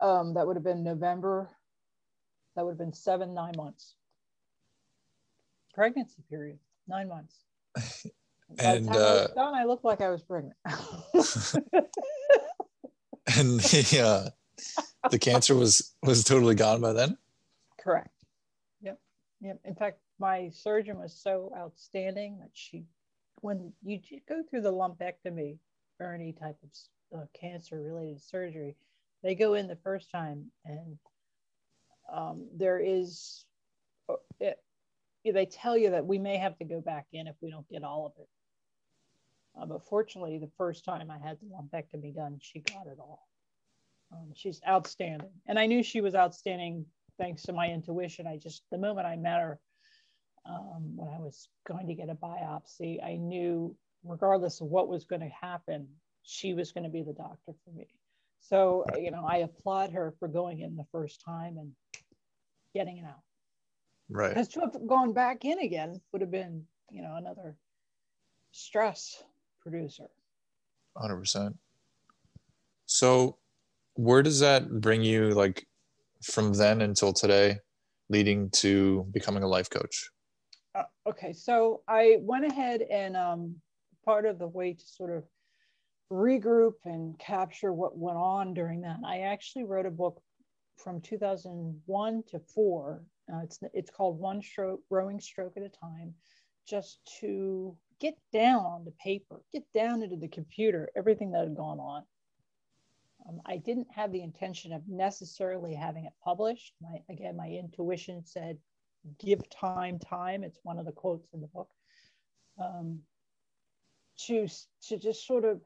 Um, that would have been November. That would have been seven, nine months. Pregnancy period, nine months. By And, the time I was uh, done, I looked like I was pregnant. And the uh, the cancer was was totally gone by then. Correct. Yep. Yep. In fact, my surgeon was so outstanding that she, when you go through the lumpectomy or any type of uh, cancer related surgery, they go in the first time and um, there is, uh, it, they tell you that we may have to go back in if we don't get all of it. Uh, but fortunately, the first time I had the lumpectomy done, she got it all. Um, she's outstanding. And I knew she was outstanding thanks to my intuition. I just, the moment I met her, um, when I was going to get a biopsy, I knew, regardless of what was going to happen, she was going to be the doctor for me. So, you know, I applaud her for going in the first time and getting it out. Right. Because to have gone back in again would have been, you know, another stress producer. 100%. So, where does that bring you like from then until today, leading to becoming a life coach? Uh, okay, so I went ahead and um, part of the way to sort of regroup and capture what went on during that, I actually wrote a book from 2001 to four. Uh, it's it's called One Stroke Rowing Stroke at a Time, just to get down on the paper, get down into the computer, everything that had gone on. Um, I didn't have the intention of necessarily having it published. My again, my intuition said give time time it's one of the quotes in the book um, to to just sort of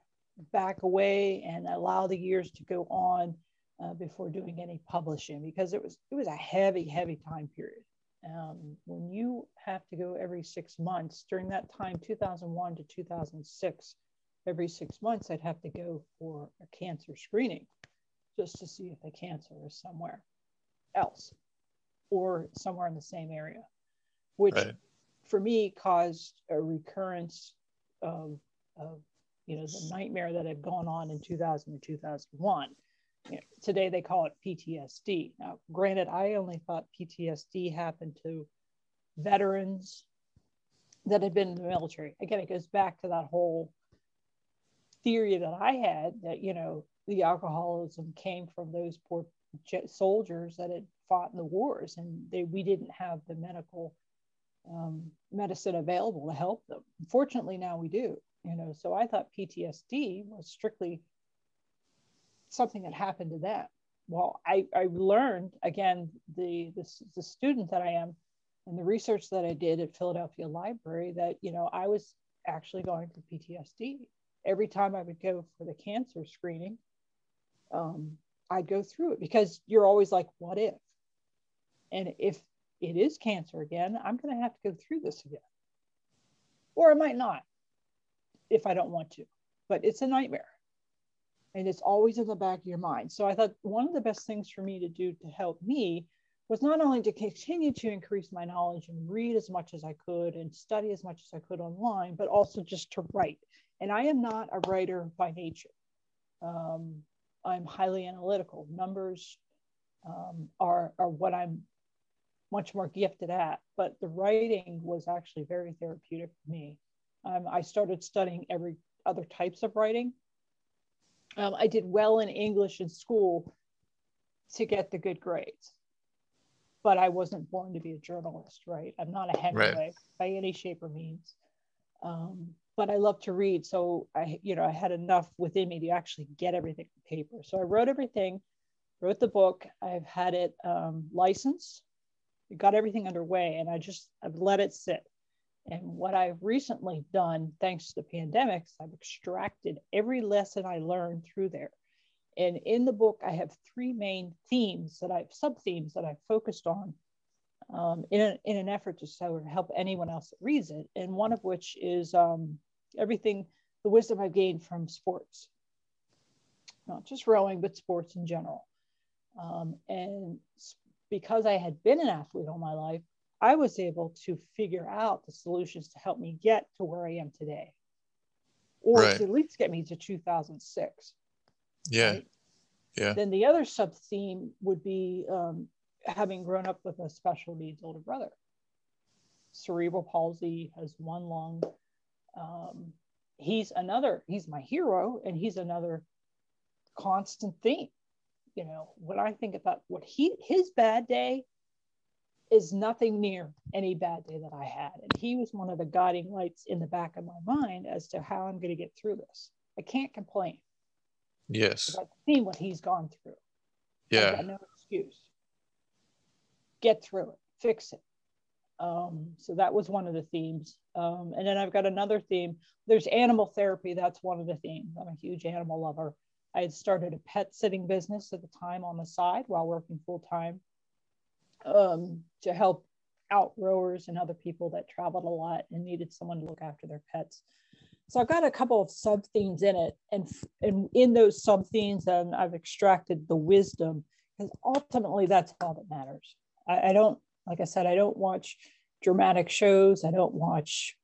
back away and allow the years to go on uh, before doing any publishing because it was it was a heavy heavy time period. Um, when you have to go every six months during that time 2001 to 2006 every six months i'd have to go for a cancer screening just to see if the cancer is somewhere else or somewhere in the same area, which Right. for me caused a recurrence of, of you know the nightmare that had gone on in 2000 and 2001. You know, today they call it PTSD. Now, granted, I only thought PTSD happened to veterans that had been in the military. Again, it goes back to that whole theory that I had that you know the alcoholism came from those poor soldiers that had fought in the wars and they we didn't have the medical um, medicine available to help them. Fortunately now we do you know so i thought ptsd was strictly something that happened to them. Well i, I learned again the, the the student that i am and the research that i did at philadelphia library that you know i was actually going through ptsd every time i would go for the cancer screening um, I'd go through it because you're always like, what if? And if it is cancer again, I'm going to have to go through this again. Or I might not if I don't want to, but it's a nightmare. And it's always in the back of your mind. So I thought one of the best things for me to do to help me was not only to continue to increase my knowledge and read as much as I could and study as much as I could online, but also just to write. And I am not a writer by nature. Um, I'm highly analytical. Numbers um, are, are what I'm much more gifted at, but the writing was actually very therapeutic for me. Um, I started studying every other types of writing. Um, I did well in English in school to get the good grades, but I wasn't born to be a journalist, right? I'm not a Hemingway Right. by any shape or means. Um, but I love to read. So I, you know, I had enough within me to actually get everything on paper. So I wrote everything, wrote the book. I've had it um, licensed, got everything underway, and I just I've let it sit. And what I've recently done, thanks to the pandemics, I've extracted every lesson I learned through there. And in the book, I have three main themes that I've sub themes that I've focused on um, in, a, in an effort to sort of help anyone else that reads it. And one of which is um, everything, the wisdom I've gained from sports, not just rowing, but sports in general. Um, and because I had been an athlete all my life, I was able to figure out the solutions to help me get to where I am today, or right. to at least get me to 2006. Yeah. Right? Yeah. Then the other sub theme would be um, having grown up with a special needs older brother. Cerebral palsy has one lung. Um, he's another, he's my hero, and he's another constant theme. You know, when I think about what he, his bad day is nothing near any bad day that I had. And he was one of the guiding lights in the back of my mind as to how I'm going to get through this. I can't complain. Yes. I've seen what he's gone through. Yeah. No excuse. Get through it, fix it. Um, so that was one of the themes. Um, and then I've got another theme. There's animal therapy. That's one of the themes. I'm a huge animal lover. I had started a pet sitting business at the time on the side while working full time um, to help out rowers and other people that traveled a lot and needed someone to look after their pets. So I've got a couple of sub themes in it, and and in those sub themes, and I've extracted the wisdom because ultimately that's all that matters. I, I don't, like I said, I don't watch dramatic shows. I don't watch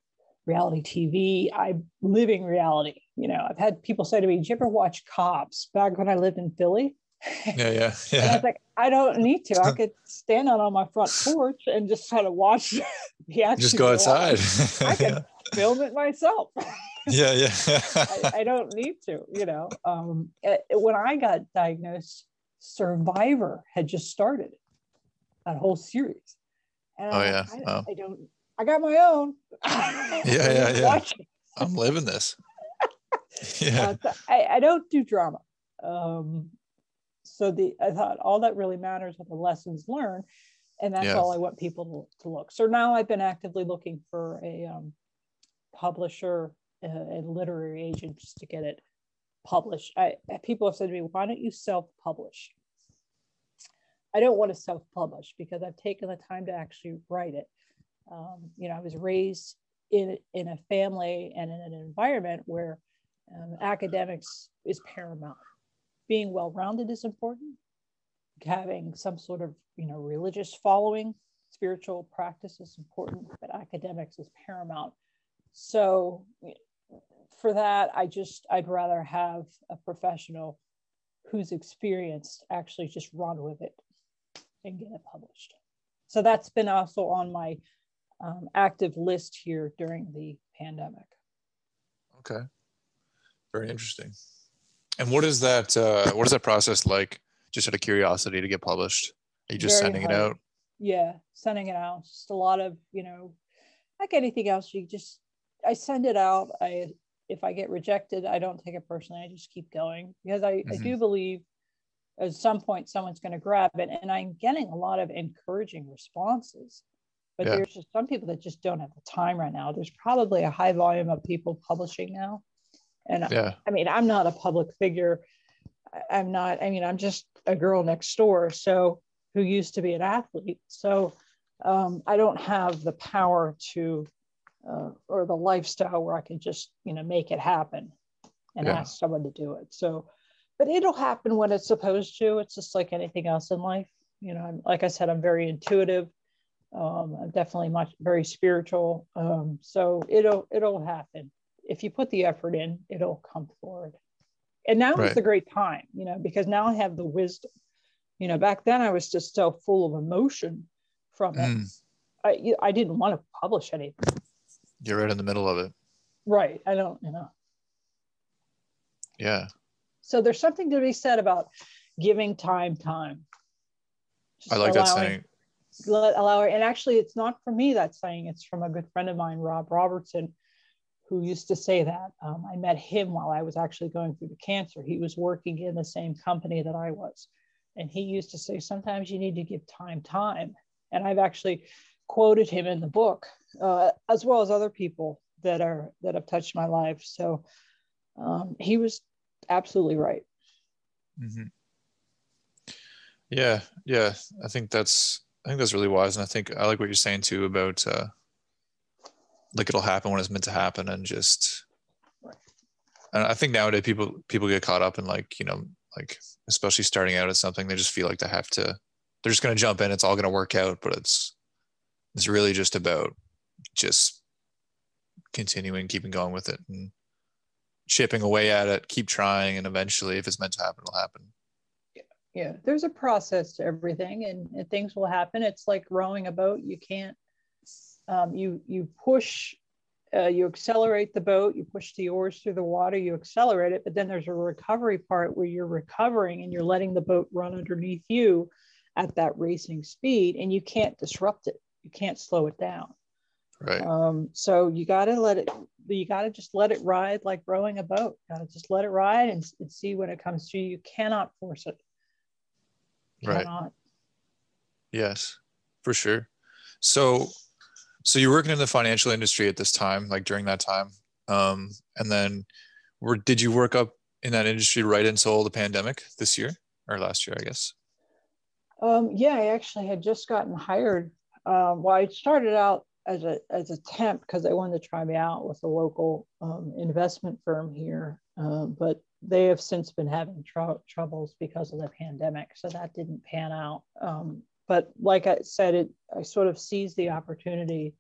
reality TV. I'm living reality. You know, I've had people say to me, "Did you ever watch Cops?" Back when I lived in Philly. Yeah, yeah, yeah. And I was like, I don't need to. I could stand out on my front porch and just kind of watch the action. Just go outside. I can yeah. film it myself. yeah, yeah. I, I, don't need to, you know. Um, it, when I got diagnosed, Survivor had just started that whole series. And oh, yeah. I, wow. I don't, I got my own. yeah, yeah, yeah. I'm living this. yeah. Uh, I, I don't do drama. Um, so the I thought all that really matters are the lessons learned, and that's all I want people to, to, look. So now I've been actively looking for a um, publisher uh, and literary agent just to get it published. I people have said to me, "Why don't you self-publish?" I don't want to self-publish because I've taken the time to actually write it. Um, you know, I was raised in in a family and in an environment where um, academics is paramount. Being well-rounded is important. Having some sort of you know religious following spiritual practice is important but academics is paramount. So for that i just i'd rather have a professional who's experienced actually just run with it and get it published. So that's been also on my um, active list here during the pandemic okay very interesting and what is that? Uh, what is that process like? Just out of curiosity to get published? Are you just Very sending hard. it out? Yeah, sending it out. Just a lot of you know, like anything else. You just I send it out. I if I get rejected, I don't take it personally. I just keep going because I, mm-hmm. I do believe at some point someone's going to grab it, and I'm getting a lot of encouraging responses. But yeah. there's just some people that just don't have the time right now. There's probably a high volume of people publishing now and yeah. I mean, I'm not a public figure. I'm not, I mean, I'm just a girl next door. So who used to be an athlete. So um, I don't have the power to, uh, or the lifestyle where I can just, you know, make it happen and yeah. ask someone to do it. So, but it'll happen when it's supposed to. It's just like anything else in life. You know, I'm, like I said, I'm very intuitive. Um, definitely much very spiritual. Um, so it'll it'll happen if you put the effort in, it'll come forward. And now right. is the great time, you know, because now I have the wisdom. You know, back then I was just so full of emotion from it. Mm. I, I didn't want to publish anything. You're right in the middle of it. Right. I don't, you know. Yeah. So there's something to be said about giving time time. Just I like allowing, that saying. Let, allow and actually it's not from me that saying, it's from a good friend of mine, Rob Robertson, who used to say that. Um, I met him while I was actually going through the cancer. He was working in the same company that I was. And he used to say, sometimes you need to give time time. And I've actually quoted him in the book, uh, as well as other people that are that have touched my life. So um, he was absolutely right. Mm-hmm. Yeah, yeah. I think that's I think that's really wise, and I think I like what you're saying too about uh, like it'll happen when it's meant to happen, and just. And I think nowadays people people get caught up in like you know like especially starting out at something they just feel like they have to they're just going to jump in it's all going to work out but it's it's really just about just continuing keeping going with it and chipping away at it keep trying and eventually if it's meant to happen it'll happen yeah there's a process to everything and, and things will happen. It's like rowing a boat. You can't um, you you push uh, you accelerate the boat you push the oars through the water you accelerate it but then there's a recovery part where you're recovering and you're letting the boat run underneath you at that racing speed and you can't disrupt it. You can't slow it down. Right. Um, so you got to let it you got to just let it ride like rowing a boat. Got to just let it ride and, and see when it comes to you. You cannot force it right. Yes for sure. So so you're working in the financial industry at this time like during that time um and then were did you work up in that industry right until the pandemic this year or last year i guess? Um yeah i actually had just gotten hired. Um, well i started out as a as a temp because they wanted to try me out with a local um, investment firm here uh, but they have since been having tr- troubles because of the pandemic, so that didn't pan out. Um, but like I said, it I sort of seized the opportunity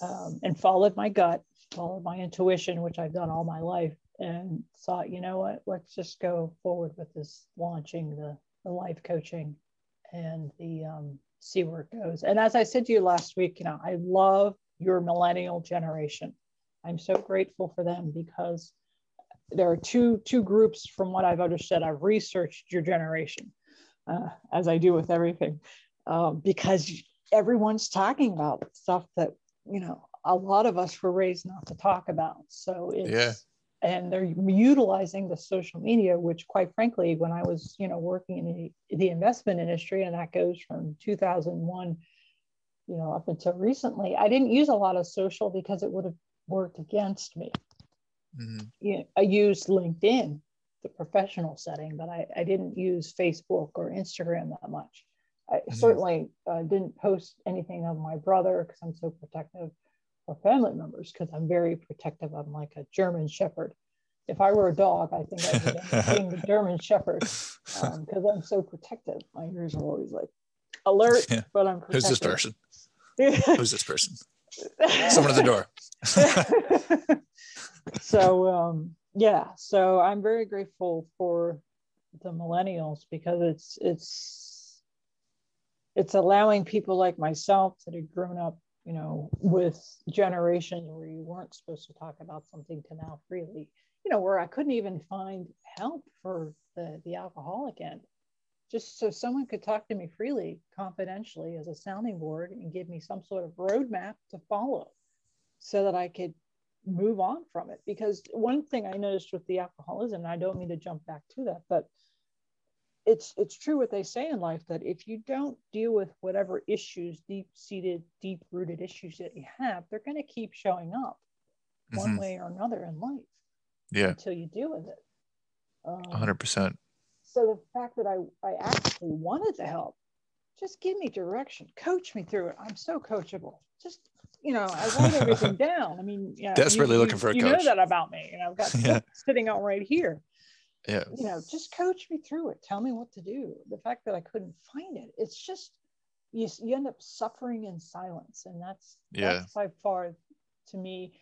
um, and followed my gut, followed my intuition, which I've done all my life, and thought, you know what, let's just go forward with this launching the, the life coaching and the um, see where it goes. And as I said to you last week, you know, I love your millennial generation. I'm so grateful for them because there are two two groups from what I've understood. I've researched your generation, uh, as I do with everything, um, because everyone's talking about stuff that you know a lot of us were raised not to talk about. So it's yeah. and they're utilizing the social media, which quite frankly, when I was you know working in the, the investment industry, and that goes from 2001 you know up until recently i didn't use a lot of social because it would have worked against me Mm-hmm. You know, I used LinkedIn, the professional setting, but I, I didn't use Facebook or Instagram that much. I mm-hmm. certainly uh, didn't post anything of my brother because I'm so protective or family members because I'm very protective. I'm like a German Shepherd. If I were a dog, I think I'd be being the German Shepherd because um, I'm so protective. My ears are always like alert, yeah. but I'm protective. Who's this person? Who's this person? Someone at the door. so um, yeah, so I'm very grateful for the millennials because it's it's it's allowing people like myself that had grown up, you know, with generations where you weren't supposed to talk about something to now freely, you know, where I couldn't even find help for the the alcoholic end. Just so someone could talk to me freely, confidentially, as a sounding board and give me some sort of roadmap to follow so that I could move on from it. Because one thing i noticed with the alcoholism and i don't mean to jump back to that but it's it's true what they say in life that if you don't deal with whatever issues deep seated deep rooted issues that you have they're going to keep showing up mm-hmm. one way or another in life yeah. until you deal with it. Um, 100% so the fact that i i actually wanted to help just give me direction coach me through it. I'm so coachable. Just you know, I write everything down. I mean, yeah, desperately you, looking for a you coach. You know that about me, and I've got yeah. sitting out right here. Yeah. You know, just coach me through it. Tell me what to do. The fact that I couldn't find it, it's just you, you end up suffering in silence, and that's yeah that's by far to me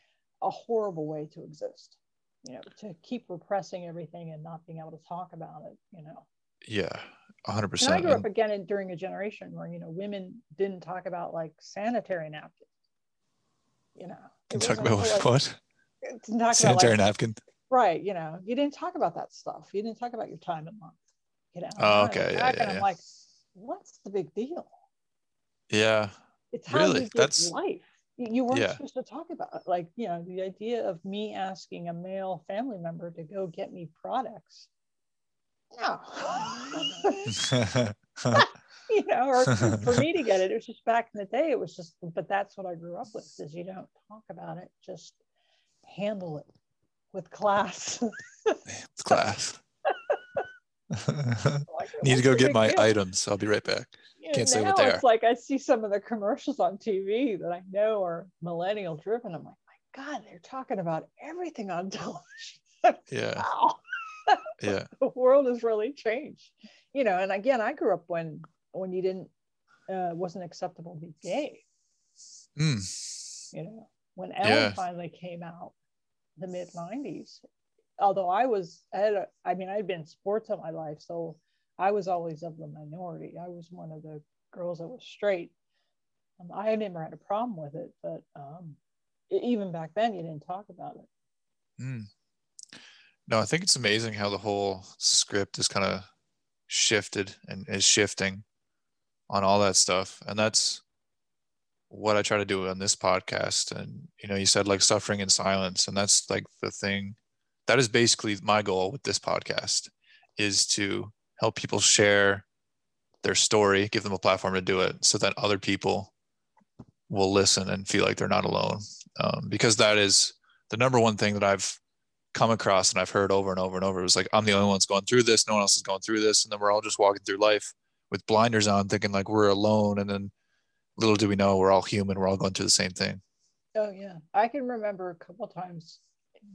a horrible way to exist. You know, to keep repressing everything and not being able to talk about it. You know. Yeah, hundred percent. I grew up again during a generation where you know women didn't talk about like sanitary napkins you know. Can talk about like, what? Talk Sanitary about, like, napkin. Right. You know, you didn't talk about that stuff. You didn't talk about your time in month. You know. Oh, okay. Yeah, yeah, and I'm like, what's the big deal? Yeah. It's how really? you That's life. You weren't yeah. supposed to talk about it. like you know the idea of me asking a male family member to go get me products. No. you know, or for me to get it, it was just back in the day. It was just, but that's what I grew up with is you don't talk about it, just handle it with class. with class. Like, Need to go get my deal? items. I'll be right back. Can't say what they it's are. like I see some of the commercials on TV that I know are millennial driven. I'm like, my God, they're talking about everything on television. Yeah. wow, Yeah. the world has really changed. You know, and again, I grew up when when you didn't uh, wasn't acceptable to be gay. Mm. You know, when Ellen Yeah. finally came out, the mid '90s. Although I was, I, had a, I mean, I'd been sports all my life, so I was always of the minority. I was one of the girls that was straight. Um, I never had a problem with it, but um, even back then, you didn't talk about it. Mm. No, I think it's amazing how the whole script is kind of shifted and is shifting on all that stuff. And that's what I try to do on this podcast. And, you know, you said like suffering in silence. And that's like the thing that is basically my goal with this podcast is to help people share their story, give them a platform to do it so that other people will listen and feel like they're not alone. Um, because that is the number one thing that I've come across and I've heard over and over and over. It was like, I'm the only one that's going through this. No one else is going through this. And then we're all just walking through life with blinders on, thinking like we're alone. And then little do we know, we're all human. We're all going through the same thing. Oh yeah, I can remember a couple times.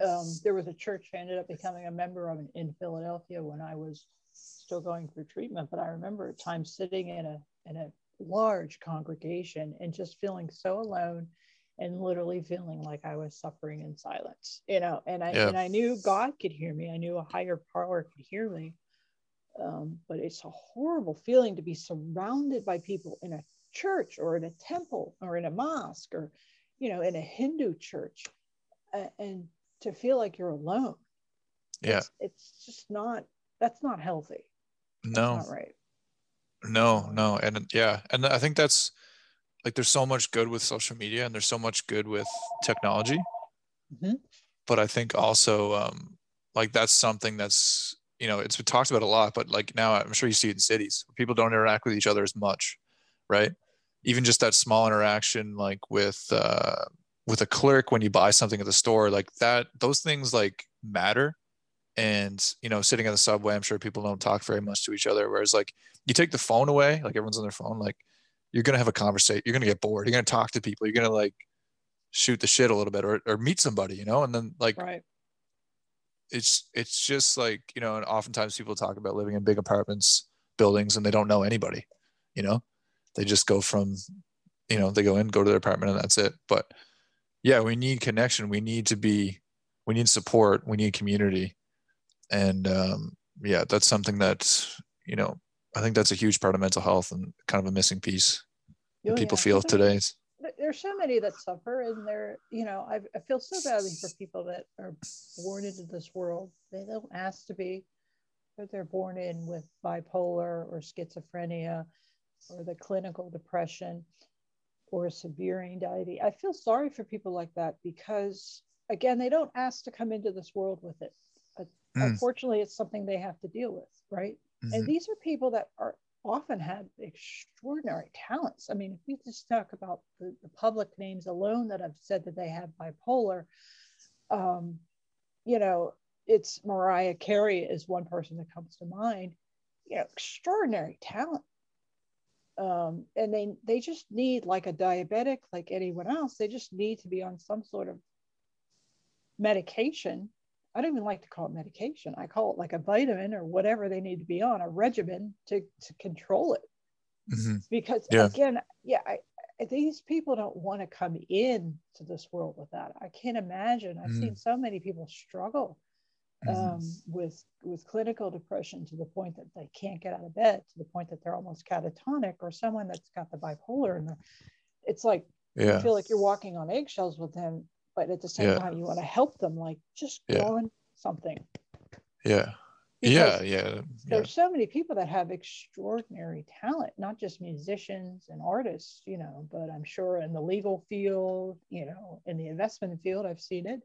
Um, there was a church I ended up becoming a member of in, Philadelphia when I was still going through treatment. But I remember a time sitting in a in a large congregation and just feeling so alone, and literally feeling like I was suffering in silence. You know, and I Yeah. and I knew God could hear me. I knew a higher power could hear me. Um, but it's a horrible feeling to be surrounded by people in a church or in a temple or in a mosque or you know in a hindu church and to feel like you're alone Yeah. it's, it's just not that's not healthy No, not right no, no. And yeah. And I think that's like there's so much good with social media and there's so much good with technology. Mhm. But I think also um, like that's something that's, you know, it's been talked about a lot, but like now I'm sure you see it in cities. People don't interact with each other as much, right? Even just that small interaction, like with uh, with a clerk when you buy something at the store, like that, those things like matter. And you know, sitting on the subway, I'm sure people don't talk very much to each other. Whereas like you take the phone away, like everyone's on their phone, like you're gonna have a conversation. You're gonna get bored. You're gonna talk to people. You're gonna like shoot the shit a little bit or, or meet somebody, you know. And then like right it's it's just like you know and oftentimes people talk about living in big apartments buildings and they don't know anybody you know? They just go from you know they go in go to their apartment and that's it. But yeah we need connection. We need to be we need support. We need community. And um, yeah that's something that you know i think that's a huge part of mental health and kind of a missing piece that Oh, people yeah. feel today there's so many that suffer and they're you know I, I feel so badly for people that are born into this world they don't ask to be but they're born in with bipolar or schizophrenia or the clinical depression or severe anxiety i feel sorry for people like that because again they don't ask to come into this world with it but Mm. unfortunately it's something they have to deal with right and Mhm. these are people that are often had extraordinary talents. I mean, if we just talk about the, the public names alone that have said that they have bipolar, um, you know, it's Mariah Carey is one person that comes to mind. You know, extraordinary talent. Um, and they they just need like a diabetic, like anyone else, they just need to be on some sort of medication. I don't even like to call it medication. I call it like a vitamin or whatever they need to be on, a regimen to, to control it. Mhm. Because Yeah. again, yeah, I, these people don't want to come in to this world with that. I can't imagine. I've Mhm. seen so many people struggle Mhm. um, with with clinical depression to the point that they can't get out of bed, to the point that they're almost catatonic, or someone that's got the bipolar, and it's like you feel like you're walking on eggshells with them, but at the same Yeah. time you want to help them, like just Yeah. go on something. yeah Because yeah yeah yeah There's so many people that have extraordinary talent, not just musicians and artists, you know, but I'm sure in the legal field, you know, in the investment field, I've seen it,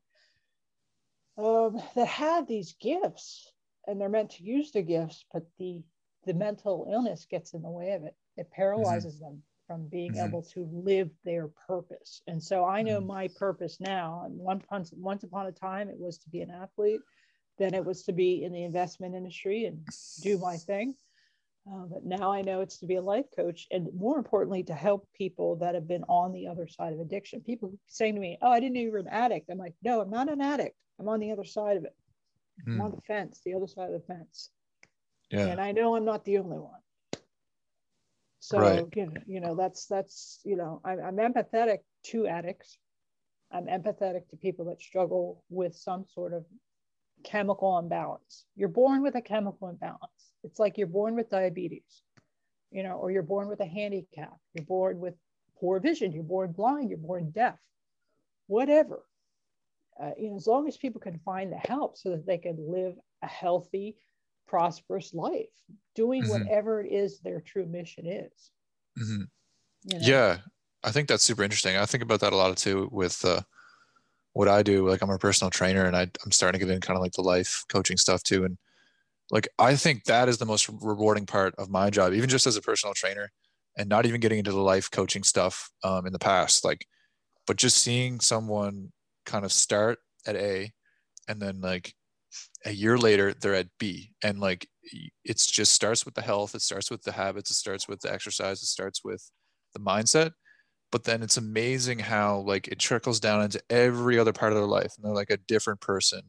um, that have these gifts and they're meant to use the gifts, but the the mental illness gets in the way of it. It paralyzes them from being Mhm. able to live their purpose. And so I know Mhm. my purpose now. And one once once upon a time, it was to be an athlete. then it was to be in the investment industry and do my thing. Uh, but now I know it's to be a life coach and more importantly, to help people that have been on the other side of addiction. People saying to me, Oh, I didn't know you were an addict. I'm like, No, I'm not an addict. I'm on the other side of it. Mm. I'm on hmm. the fence, the other side of the fence. Yeah. And I know I'm not the only one. So, right. you know, that's, that's, you know, I'm, I'm empathetic to addicts. I'm empathetic to people that struggle with some sort of chemical imbalance. You're born with a chemical imbalance. It's like you're born with diabetes, you know, or you're born with a handicap. You're born with poor vision. You're born blind. You're born deaf. Whatever. Uh, you know, as long as people can find the help so that they can live a healthy, prosperous life, doing mm-hmm. whatever it is their true mission is. Mm-hmm. You know? Yeah, I think that's super interesting. I think about that a lot too with uh, what I do. Like I'm a personal trainer, and I, I'm starting to get in kind of like the life coaching stuff too. And like I think that is the most rewarding part of my job, even just as a personal trainer, and not even getting into the life coaching stuff um, in the past. Like, but just seeing someone kind of start at A, and then like a year later they're at B, and like it's just starts with the health, it starts with the habits, it starts with the exercise, it starts with the mindset. But then it's amazing how like it trickles down into every other part of their life and they're like a different person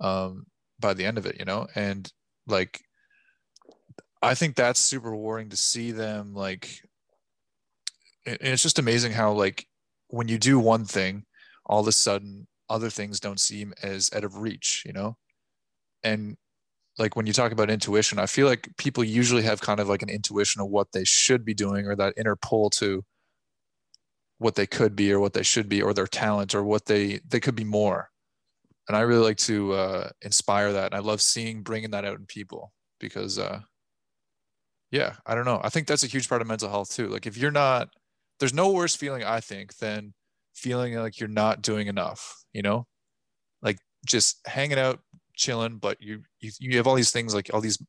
um, by the end of it you know? And like i think that's super rewarding to see them like and it's just amazing how like when you do one thing all of a sudden other things don't seem as out of reach you know and like when you talk about intuition i feel like people usually have kind of like an intuition of what they should be doing or that inner pull to what they could be or what they should be or their talent or what they they could be more. And i really like to uh, inspire that. And i love seeing bringing that out in people because uh, yeah i don't know. I think that's a huge part of mental health too. Like if you're not there's no worse feeling i think than feeling like you're not doing enough you know? Like just hanging out chilling but you you, you have all these things like all these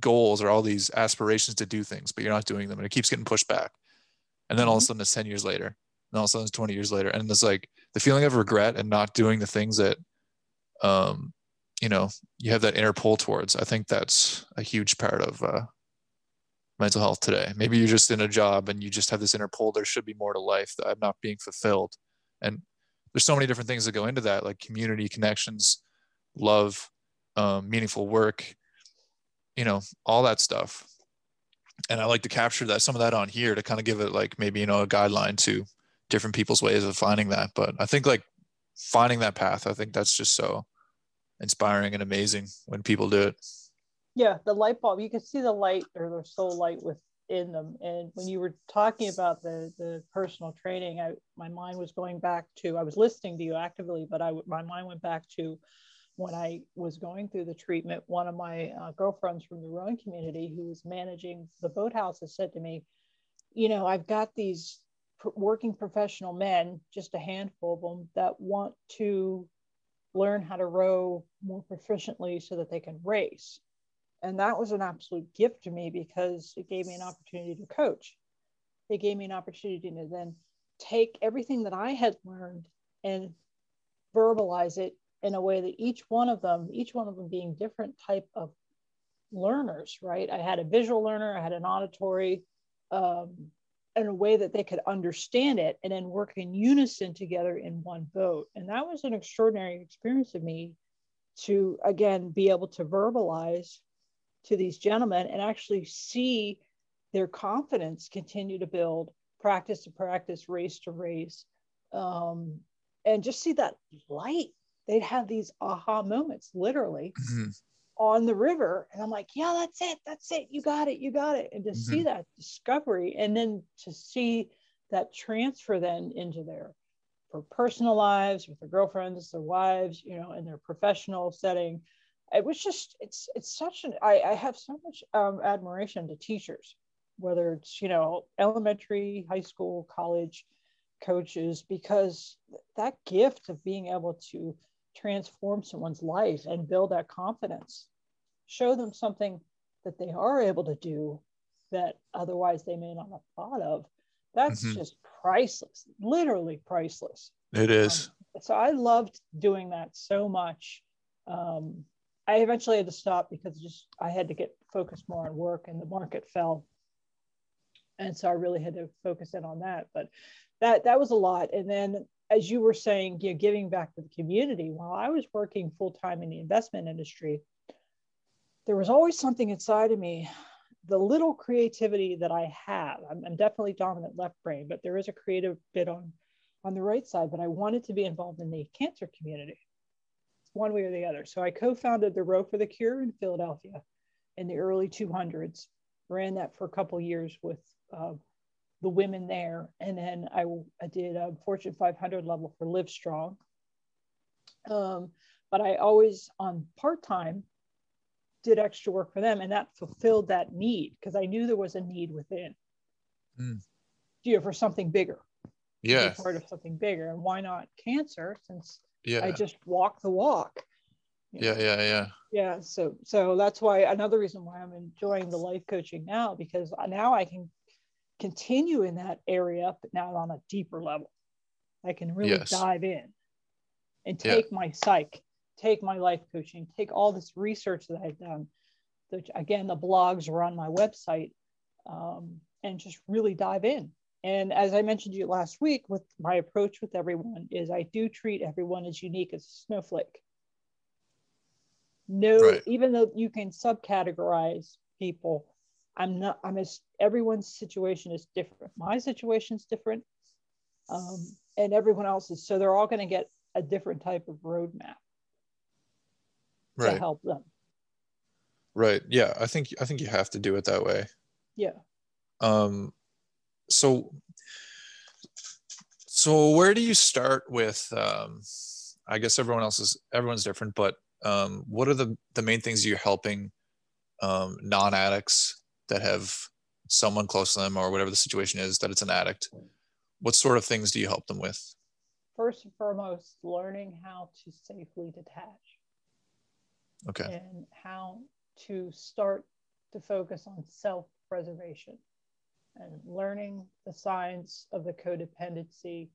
goals or all these aspirations to do things but you're not doing them and it keeps getting pushed back. And then all of a mm-hmm. sudden it's 10 years later and all of a sudden it's 20 years later and it's like the feeling of regret and not doing the things that um you know you have that inner pull towards i think that's a huge part of uh mental health today. Maybe you're just in a job and you just have this inner pull there should be more to life that i'm not being fulfilled. And there's so many different things that go into that like community connections love um, meaningful work you know all that stuff and I like to capture that some of that on here to kind of give it like maybe you know a guideline to different people's ways of finding that. But I think like finding that path, I think that's just so inspiring and amazing when people do it. Yeah, the light bulb, you can see the light or the soul light within them. And when you were talking about the the personal training, I my mind was going back to I was listening to you actively, but I my mind went back to when I was going through the treatment, one of my uh, girlfriends from the rowing community who was managing the boathouses said to me, You know, I've got these working professional men, just a handful of them, that want to learn how to row more proficiently so that they can race. And that was an absolute gift to me because it gave me an opportunity to coach. It gave me an opportunity to then take everything that I had learned and verbalize it in a way that each one of them, each one of them being different type of learners, right? I had a visual learner, I had an auditory, um, in a way that they could understand it and then work in unison together in one boat. And that was an extraordinary experience of me to, again, be able to verbalize to these gentlemen and actually see their confidence continue to build, practice to practice, race to race, um, and just see that light they'd have these aha moments literally mm-hmm. on the river. And i'm like yeah that's it. That's it. You got it. You got it. And to mm-hmm. see that discovery and then to see that transfer then into their for personal lives with their girlfriends their wives you know in their professional setting it was just it's it's such an i, I have so much um, admiration to teachers whether it's you know elementary high school college coaches because that gift of being able to transform someone's life and build that confidence. Show them something that they are able to do that otherwise they may not have thought of. That's mm-hmm. just priceless, literally priceless. It is. Um, so I loved doing that so much. Um, I eventually had to stop because just I had to get focused more on work and the market fell. And so I really had to focus in on that. But that that was a lot. And then as you were saying, you know, giving back to the community, while I was working full time in the investment industry, there was always something inside of me the little creativity that I have, I'm, I'm, definitely dominant left brain, but there is a creative bit on on the right side. But I wanted to be involved in the cancer community, one way or the other. So I co-founded the Row for the Cure in Philadelphia in the early 200s. Ran that for a couple years with uh, the women there, and then I, I did a Fortune 500 level for Live Strong. Um, but I always on part time did extra work for them and that fulfilled that need because I knew there was a need within. Mm. You know, for something bigger. Yeah. Part of something bigger. And why not cancer since yeah. I just walk the walk. Yeah, know? yeah, yeah. Yeah. So so that's why another reason why I'm enjoying the life coaching now because now I can continue in that area, but now on a deeper level. I can really yes. dive in and take yeah. my psych take my life coaching, take all this research that I've done. Which again, the blogs are on my website, um, and just really dive in. And as I mentioned to you last week, with my approach with everyone is I do treat everyone as unique as a snowflake. No, right. even though you can subcategorize people, I'm not. I'm as everyone's situation is different. My situation is different, um, and everyone else's. So they're all going to get a different type of roadmap right. to help them. Right. Yeah. I think I think you have to do it that way. Yeah. Um so so where do you start with um I guess everyone else is everyone's different, but um what are the the main things you're helping um non-addicts that have someone close to them or whatever the situation is that it's an addict? What sort of things do you help them with? First and foremost, learning how to safely detach okay and how to start to focus on self-preservation and learning the science of the codependency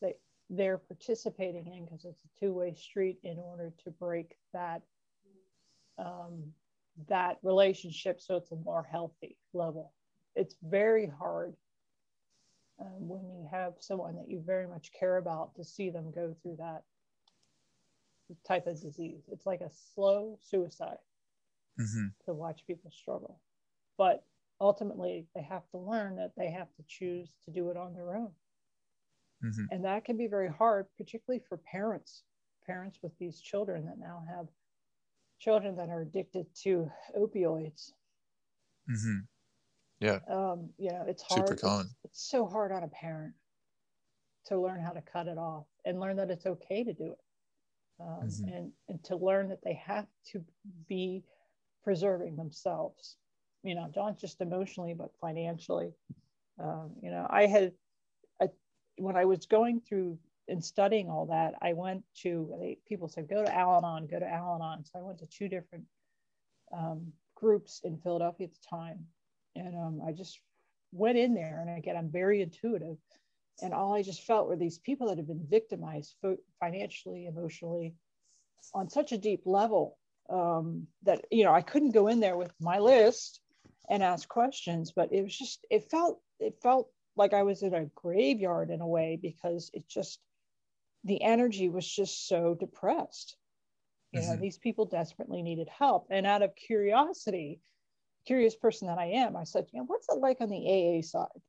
that they're participating in because it's a two-way street in order to break that um, that relationship so it's a more healthy level it's very hard um, when you have someone that you very much care about to see them go through that type of disease. It's like a slow suicide mm-hmm. to watch people struggle. But ultimately, they have to learn that they have to choose to do it on their own. Mm-hmm. And that can be very hard, particularly for parents, parents with these children that now have children that are addicted to opioids. Mm-hmm. Yeah. Um, you know, it's hard. Super common. It's, it's so hard on a parent to learn how to cut it off and learn that it's okay to do it um, mm-hmm. and, and to learn that they have to be preserving themselves, you know, not just emotionally, but financially. Um, you know, I had, I, when I was going through and studying all that, I went to, they, people said, go to Al Anon, go to Al Anon. So I went to two different um, groups in Philadelphia at the time. And um, I just went in there. And again, I'm very intuitive and all I just felt were these people that had been victimized financially, emotionally, on such a deep level um, that you know I couldn't go in there with my list and ask questions, but it was just it felt it felt like I was in a graveyard in a way because it just the energy was just so depressed. You know, mm-hmm. these people desperately needed help, and out of curiosity, curious person that I am, I said, you know, what's it like on the AA side?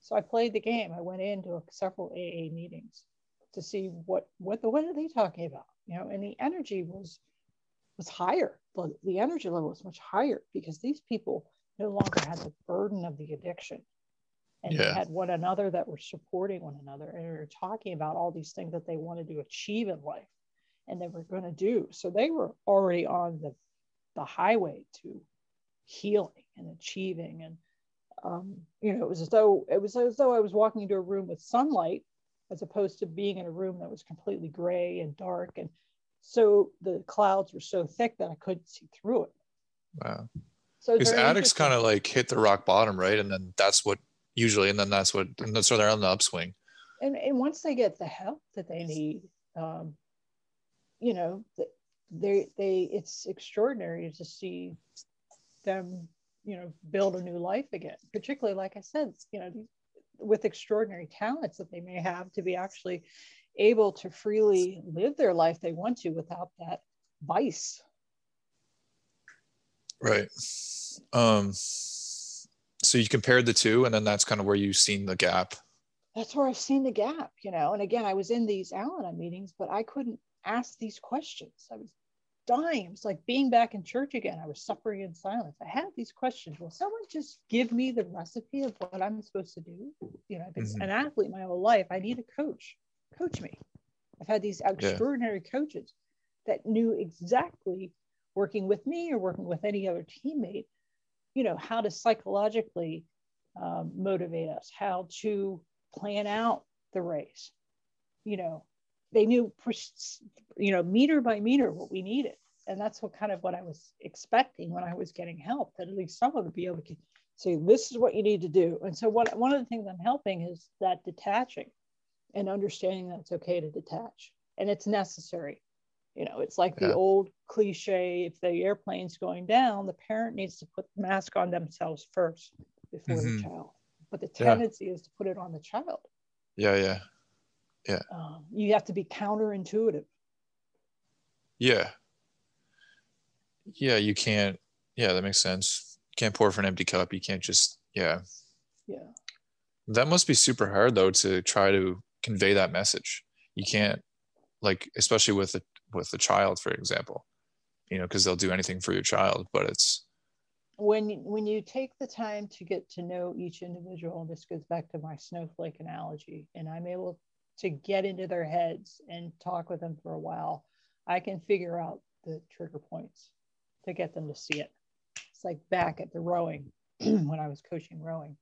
So I played the game. I went into several AA meetings to see what what the what are they talking about, you know, and the energy was was higher. The, the energy level was much higher because these people no longer had the burden of the addiction. And yeah. they had one another that were supporting one another and were talking about all these things that they wanted to achieve in life and they were going to do. So they were already on the, the highway to healing and achieving and um, you know, it was as though it was as though I was walking into a room with sunlight, as opposed to being in a room that was completely gray and dark, and so the clouds were so thick that I couldn't see through it. Wow. So because addicts kind of like hit the rock bottom, right? And then that's what usually, and then that's what, and that's where they're on the upswing. And, and once they get the help that they need, um, you know, they they it's extraordinary to see them, you know, build a new life again. Particularly, like I said, you know, with extraordinary talents that they may have to be actually able to freely live their life they want to without that vice. Right. Um, so you compared the two, and then that's kind of where you've seen the gap. That's where I've seen the gap, you know. And again, I was in these Al-Anon meetings, but I couldn't ask these questions. I was dying. It was like being back in church again. I was suffering in silence. I had these questions. Will someone just give me the recipe of what I'm supposed to do? You know, I've been mm-hmm. an athlete my whole life. I need a coach. Coach me. I've had these extraordinary yeah. coaches that knew exactly working with me or working with any other teammate, you know, how to psychologically um, motivate us, how to plan out the race. You know, they knew, you know, meter by meter what we needed. And that's what kind of what I was expecting when I was getting help, that at least someone would be able to say, this is what you need to do. And so what, one of the things I'm helping is that detaching and understanding that it's okay to detach and it's necessary you know, it's like yeah. the old cliche if the airplane's going down, the parent needs to put the mask on themselves first before mm-hmm. the child. But the tendency yeah. is to put it on the child. Yeah, yeah. Yeah. Um, you have to be counterintuitive. Yeah. Yeah, you can't. Yeah, that makes sense. You can't pour from an empty cup. You can't just, yeah. Yeah. That must be super hard though to try to convey that message. You can't, like, especially with a with the child for example you know because they'll do anything for your child but it's when when you take the time to get to know each individual this goes back to my snowflake analogy and i'm able to get into their heads and talk with them for a while i can figure out the trigger points to get them to see it. It's like back at the rowing when i was coaching rowing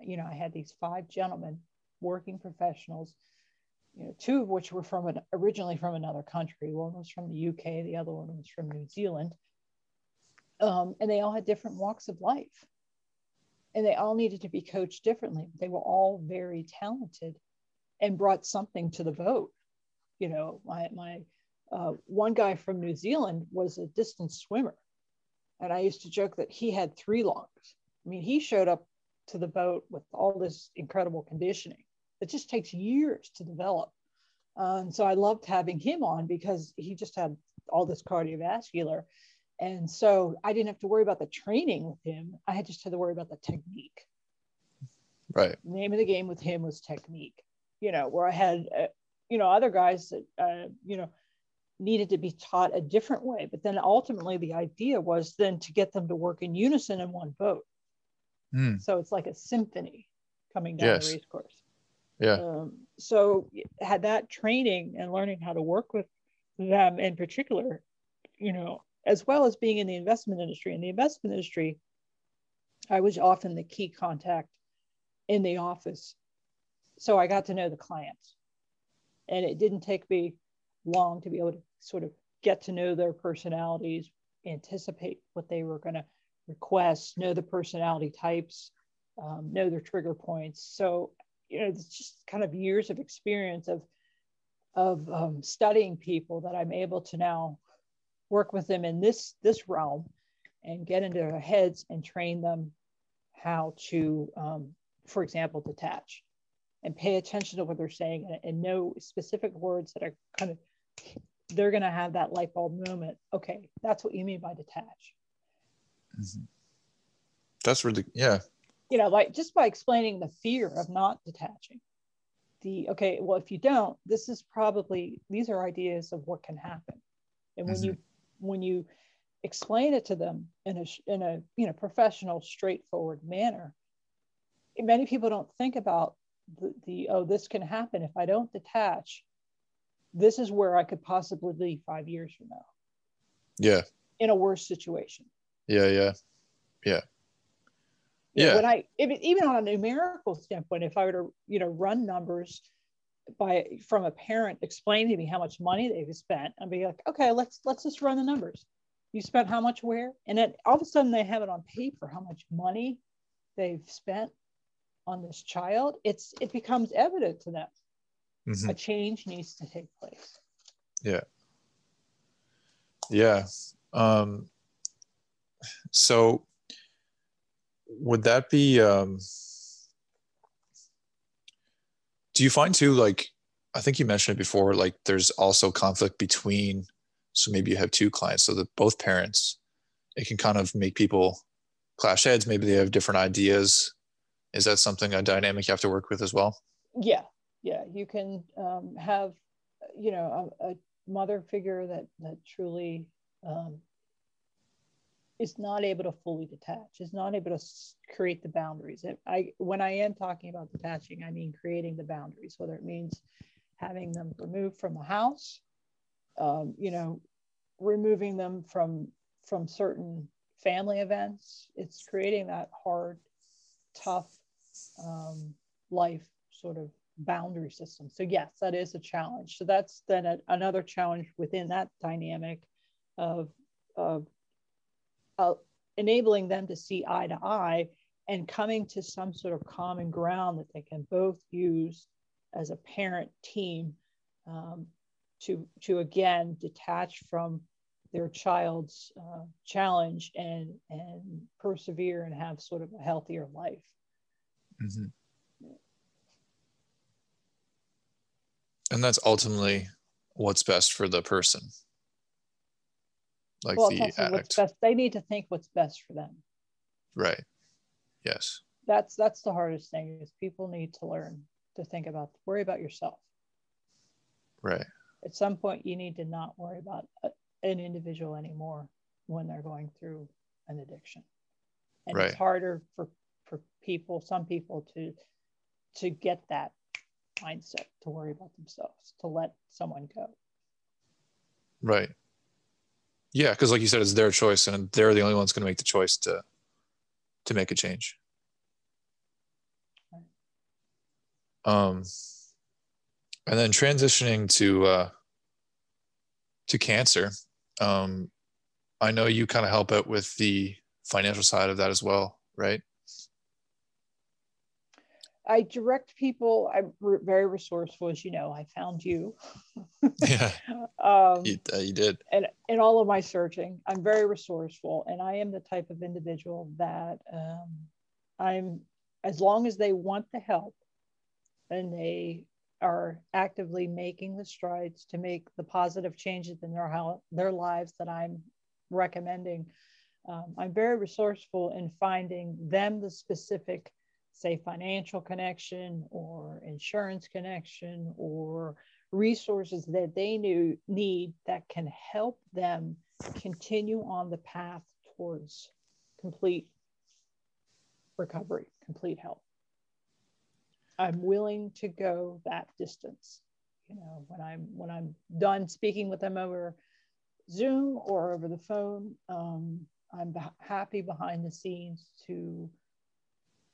you know i had these five gentlemen working professionals you know, two of which were from an, originally from another country. One was from the UK, the other one was from New Zealand. Um, and they all had different walks of life. And they all needed to be coached differently. They were all very talented and brought something to the boat. You know, my, my uh, one guy from New Zealand was a distance swimmer. And I used to joke that he had three lungs. I mean, he showed up to the boat with all this incredible conditioning it just takes years to develop. Uh, and so I loved having him on because he just had all this cardiovascular. And so I didn't have to worry about the training with him. I had just had to worry about the technique. Right. The name of the game with him was technique, you know, where I had, uh, you know, other guys that, uh, you know, needed to be taught a different way. But then ultimately the idea was then to get them to work in unison in one boat. Mm. So it's like a symphony coming down yes. the race course. Yeah. Um, so had that training and learning how to work with them in particular, you know, as well as being in the investment industry. In the investment industry, I was often the key contact in the office. So I got to know the clients. And it didn't take me long to be able to sort of get to know their personalities, anticipate what they were going to request, know the personality types, um, know their trigger points. So you know, it's just kind of years of experience of of um, studying people that I'm able to now work with them in this this realm and get into their heads and train them how to, um, for example, detach and pay attention to what they're saying and, and know specific words that are kind of they're going to have that light bulb moment. Okay, that's what you mean by detach. Mm-hmm. That's really yeah you know, like just by explaining the fear of not detaching. The okay, well, if you don't, this is probably these are ideas of what can happen. And when mm-hmm. you when you explain it to them in a in a you know professional, straightforward manner, many people don't think about the, the oh this can happen if I don't detach. This is where I could possibly be five years from now. Yeah. In a worse situation. Yeah, yeah, yeah yeah. When I even on a numerical standpoint, if I were to you know run numbers by from a parent explaining to me how much money they've spent, I'd be like, okay, let's let's just run the numbers. You spent how much where? And then all of a sudden they have it on paper how much money they've spent on this child. It's it becomes evident to them. Mm-hmm. A change needs to take place. Yeah. Yeah. Um, so would that be, um, do you find too, like, I think you mentioned it before, like there's also conflict between, so maybe you have two clients, so that both parents, it can kind of make people clash heads. Maybe they have different ideas. Is that something, a dynamic you have to work with as well? Yeah. Yeah. You can um, have, you know, a, a mother figure that, that truly um, is not able to fully detach, is not able to create the boundaries. I, when I am talking about detaching, I mean creating the boundaries, whether it means having them removed from the house, um, you know, removing them from from certain family events. It's creating that hard, tough um, life sort of boundary system. So yes, that is a challenge. So that's then a, another challenge within that dynamic of of uh, enabling them to see eye to eye and coming to some sort of common ground that they can both use as a parent team um, to to again detach from their child's uh, challenge and and persevere and have sort of a healthier life. Mm-hmm. And that's ultimately what's best for the person. Like well, the addict. Best. They need to think what's best for them. Right. Yes. That's that's the hardest thing is people need to learn to think about worry about yourself. Right. At some point, you need to not worry about uh, an individual anymore when they're going through an addiction, and right. it's harder for for people, some people, to to get that mindset to worry about themselves, to let someone go. Right. Yeah, because like you said, it's their choice, and they're the only ones going to make the choice to to make a change. Um, and then transitioning to uh, to cancer. Um, I know you kind of help out with the financial side of that as well, right? I direct people. I'm very resourceful, as you know. I found you. yeah, um, you, uh, you, did. And in all of my searching, I'm very resourceful, and I am the type of individual that um, I'm. As long as they want the help, and they are actively making the strides to make the positive changes in their how their lives that I'm recommending. Um, I'm very resourceful in finding them the specific say financial connection or insurance connection or resources that they knew, need that can help them continue on the path towards complete recovery, complete health. I'm willing to go that distance. You know, when I'm when I'm done speaking with them over Zoom or over the phone, um, I'm happy behind the scenes to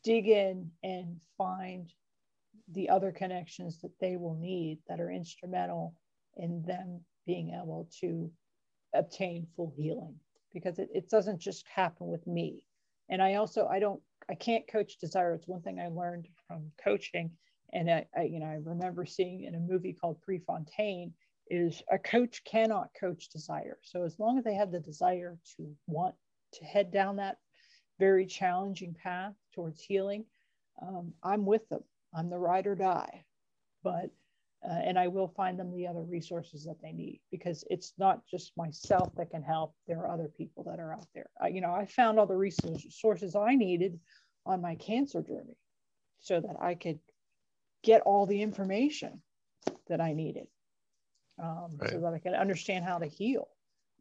dig in and find the other connections that they will need that are instrumental in them being able to obtain full healing. Because it, it doesn't just happen with me. And i also i don't i can't coach desire. It's one thing i learned from coaching. And I, I you know i remember seeing in a movie called prefontaine is a coach cannot coach desire. So as long as they have the desire to want to head down that very challenging path towards healing, um, I'm with them. I'm the ride or die. But uh, and I will find them the other resources that they need because it's not just myself that can help. There are other people that are out there. I, you know, I found all the resources I needed on my cancer journey so that I could get all the information that I needed um, right. so that I could understand how to heal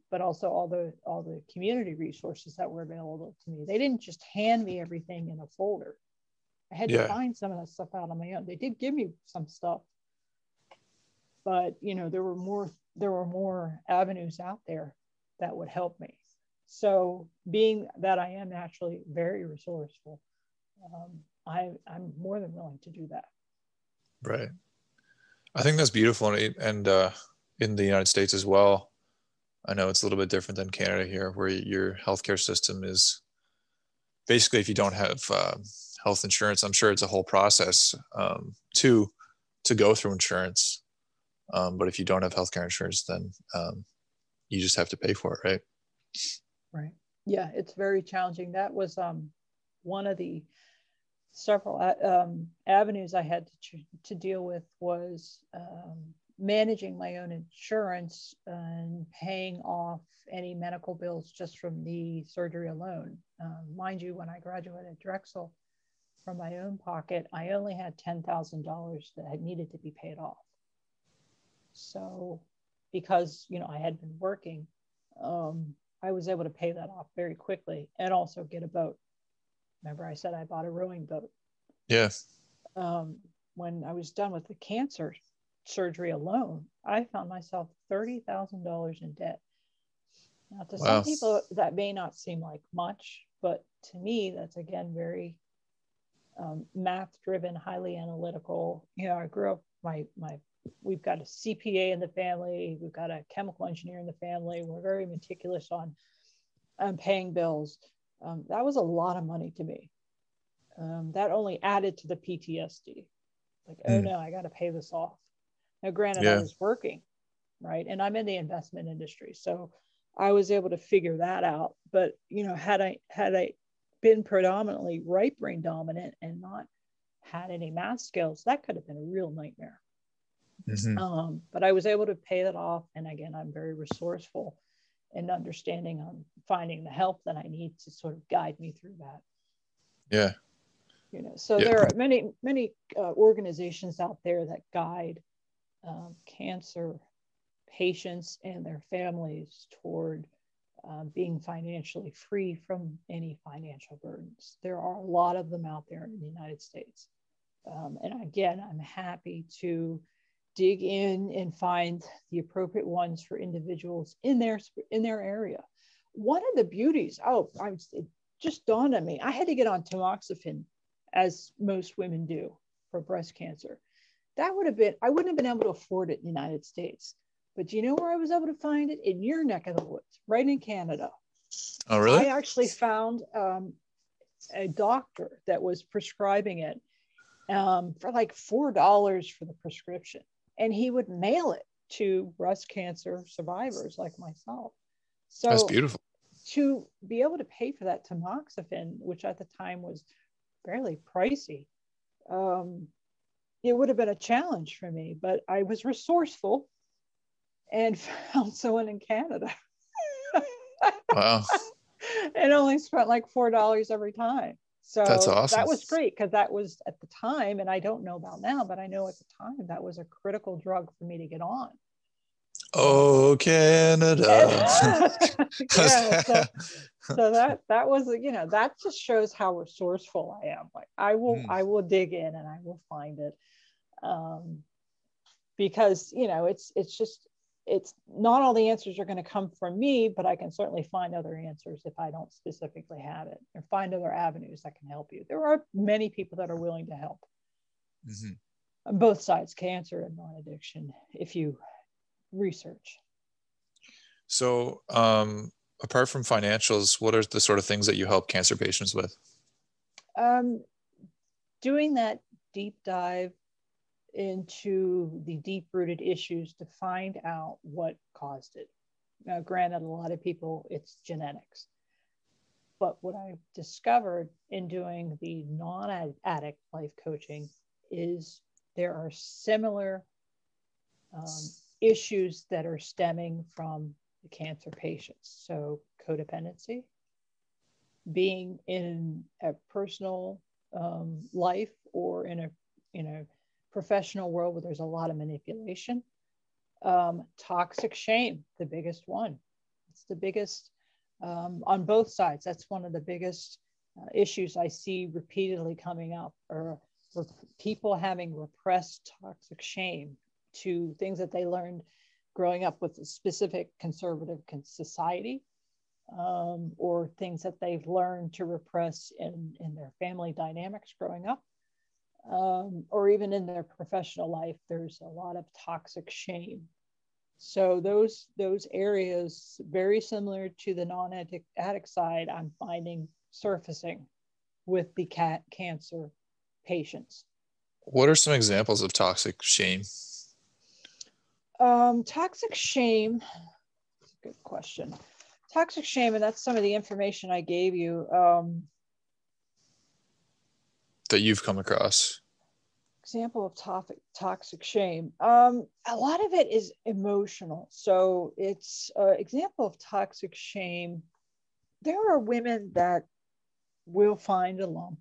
but also all the all the community resources that were available to me. They didn't just hand me everything in a folder. I had yeah. to find some of that stuff out on my own. They did give me some stuff, but you know there were more there were more avenues out there that would help me. So being that I am actually very resourceful, um, I I'm more than willing to do that. Right. I think that's beautiful, and, and uh, in the United States as well I know it's a little bit different than Canada here, where your healthcare system is basically if you don't have uh, health insurance, I'm sure it's a whole process um, to to go through insurance. Um, but if you don't have healthcare insurance, then um, you just have to pay for it, right? Right. Yeah, it's very challenging. That was um, one of the several um, avenues I had to, to deal with was managing my own insurance and paying off any medical bills just from the surgery alone. Um, mind you, when I graduated Drexel from my own pocket, I only had $10,000 that had needed to be paid off. So, because you know I had been working, um, I was able to pay that off very quickly and also get a boat. Remember, I said I bought a rowing boat. Yes. Um, when I was done with the cancer surgery alone, I found myself $30,000 in debt. Now, to wow. some people, that may not seem like much, but to me, that's again very um, math driven, highly analytical. You know, I grew up, my, my, we've got a CPA in the family, we've got a chemical engineer in the family. We're very meticulous on um, paying bills. Um, that was a lot of money to me. Um, that only added to the PTSD. Like, mm. oh hmm. no, I got to pay this off. Now, granted, yeah. I was working, right? And I'm in the investment industry. So I was able to figure that out. But, you know, had I, had I been predominantly right brain dominant and not had any math skills, that could have been a real nightmare. Mm-hmm. Um, but I was able to pay that off. And again, I'm very resourceful and understanding on finding the help that I need to sort of guide me through that. Yeah. You know, so yeah. there are many, many uh, organizations out there that guide um, cancer patients and their families toward um, being financially free from any financial burdens. There are a lot of them out there in the United States. Um, and again, I'm happy to dig in and find the appropriate ones for individuals in their in their area. One of the beauties, oh, I it just dawned on me. I had to get on tamoxifen, as most women do for breast cancer that would have been, I wouldn't have been able to afford it in the United States. But do you know where I was able to find it? In your neck of the woods, right in Canada. Oh, really? I actually found um, a doctor that was prescribing it um, for like $4 for the prescription. And he would mail it to breast cancer survivors like myself. So that's beautiful. To be able to pay for that tamoxifen, which at the time was fairly pricey, um, it would have been a challenge for me, but I was resourceful and found someone in Canada. wow. and only spent like four dollars every time. So that's awesome. That was great because that was at the time, and I don't know about now, but I know at the time that was a critical drug for me to get on. Oh, Canada. yeah, so, so, that that was you know that just shows how resourceful I am. Like I will mm. I will dig in and I will find it um, because you know it's it's just it's not all the answers are going to come from me but i can certainly find other answers if i don't specifically have it or find other avenues that can help you. There are many people that are willing to help. Mm-hmm. on both sides cancer and non-addiction if you research. So um, apart from financials what are the sort of things that you help cancer patients with? Um, doing that deep dive into the deep rooted issues to find out what caused it. Now, granted, a lot of people, it's genetics. But what I've discovered in doing the non addict life coaching is there are similar um, issues that are stemming from the cancer patients. So, codependency, being in a personal um, life or in a you know professional world where there's a lot of manipulation. Um, toxic shame, the biggest one. It's the biggest um, on both sides. That's one of the biggest uh, issues I see repeatedly coming up, or, people having repressed toxic shame to things that they learned growing up with a specific conservative society um, or things that they've learned to repress in, in their family dynamics growing up um, or even in their professional life, there's a lot of toxic shame. So those those areas, very similar to the non-addict side, I'm finding surfacing with the cat cancer patients. What are some examples of toxic shame? Um, toxic shame, good question. Toxic shame, and that's some of the information I gave you. Um, that you've come across. Example of toxic toxic shame. Um, a lot of it is emotional. So it's uh, example of toxic shame. There are women that will find a lump,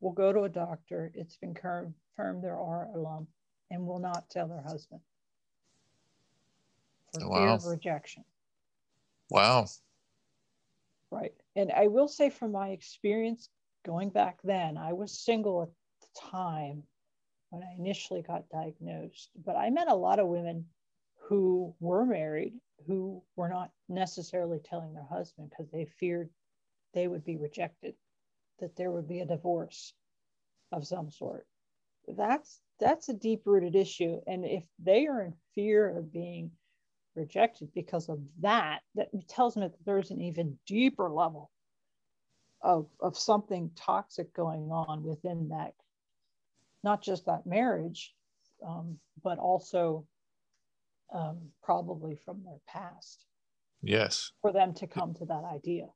will go to a doctor. It's been confirmed there are a lump, and will not tell their husband for wow. fear of rejection. Wow. Right. And I will say from my experience going back then, I was single at the time when I initially got diagnosed, but I met a lot of women who were married who were not necessarily telling their husband because they feared they would be rejected, that there would be a divorce of some sort. That's that's a deep rooted issue. And if they are in fear of being rejected because of that, that tells me that there's an even deeper level of, of something toxic going on within that, not just that marriage, um, but also um, probably from their past. Yes. For them to come to that idea.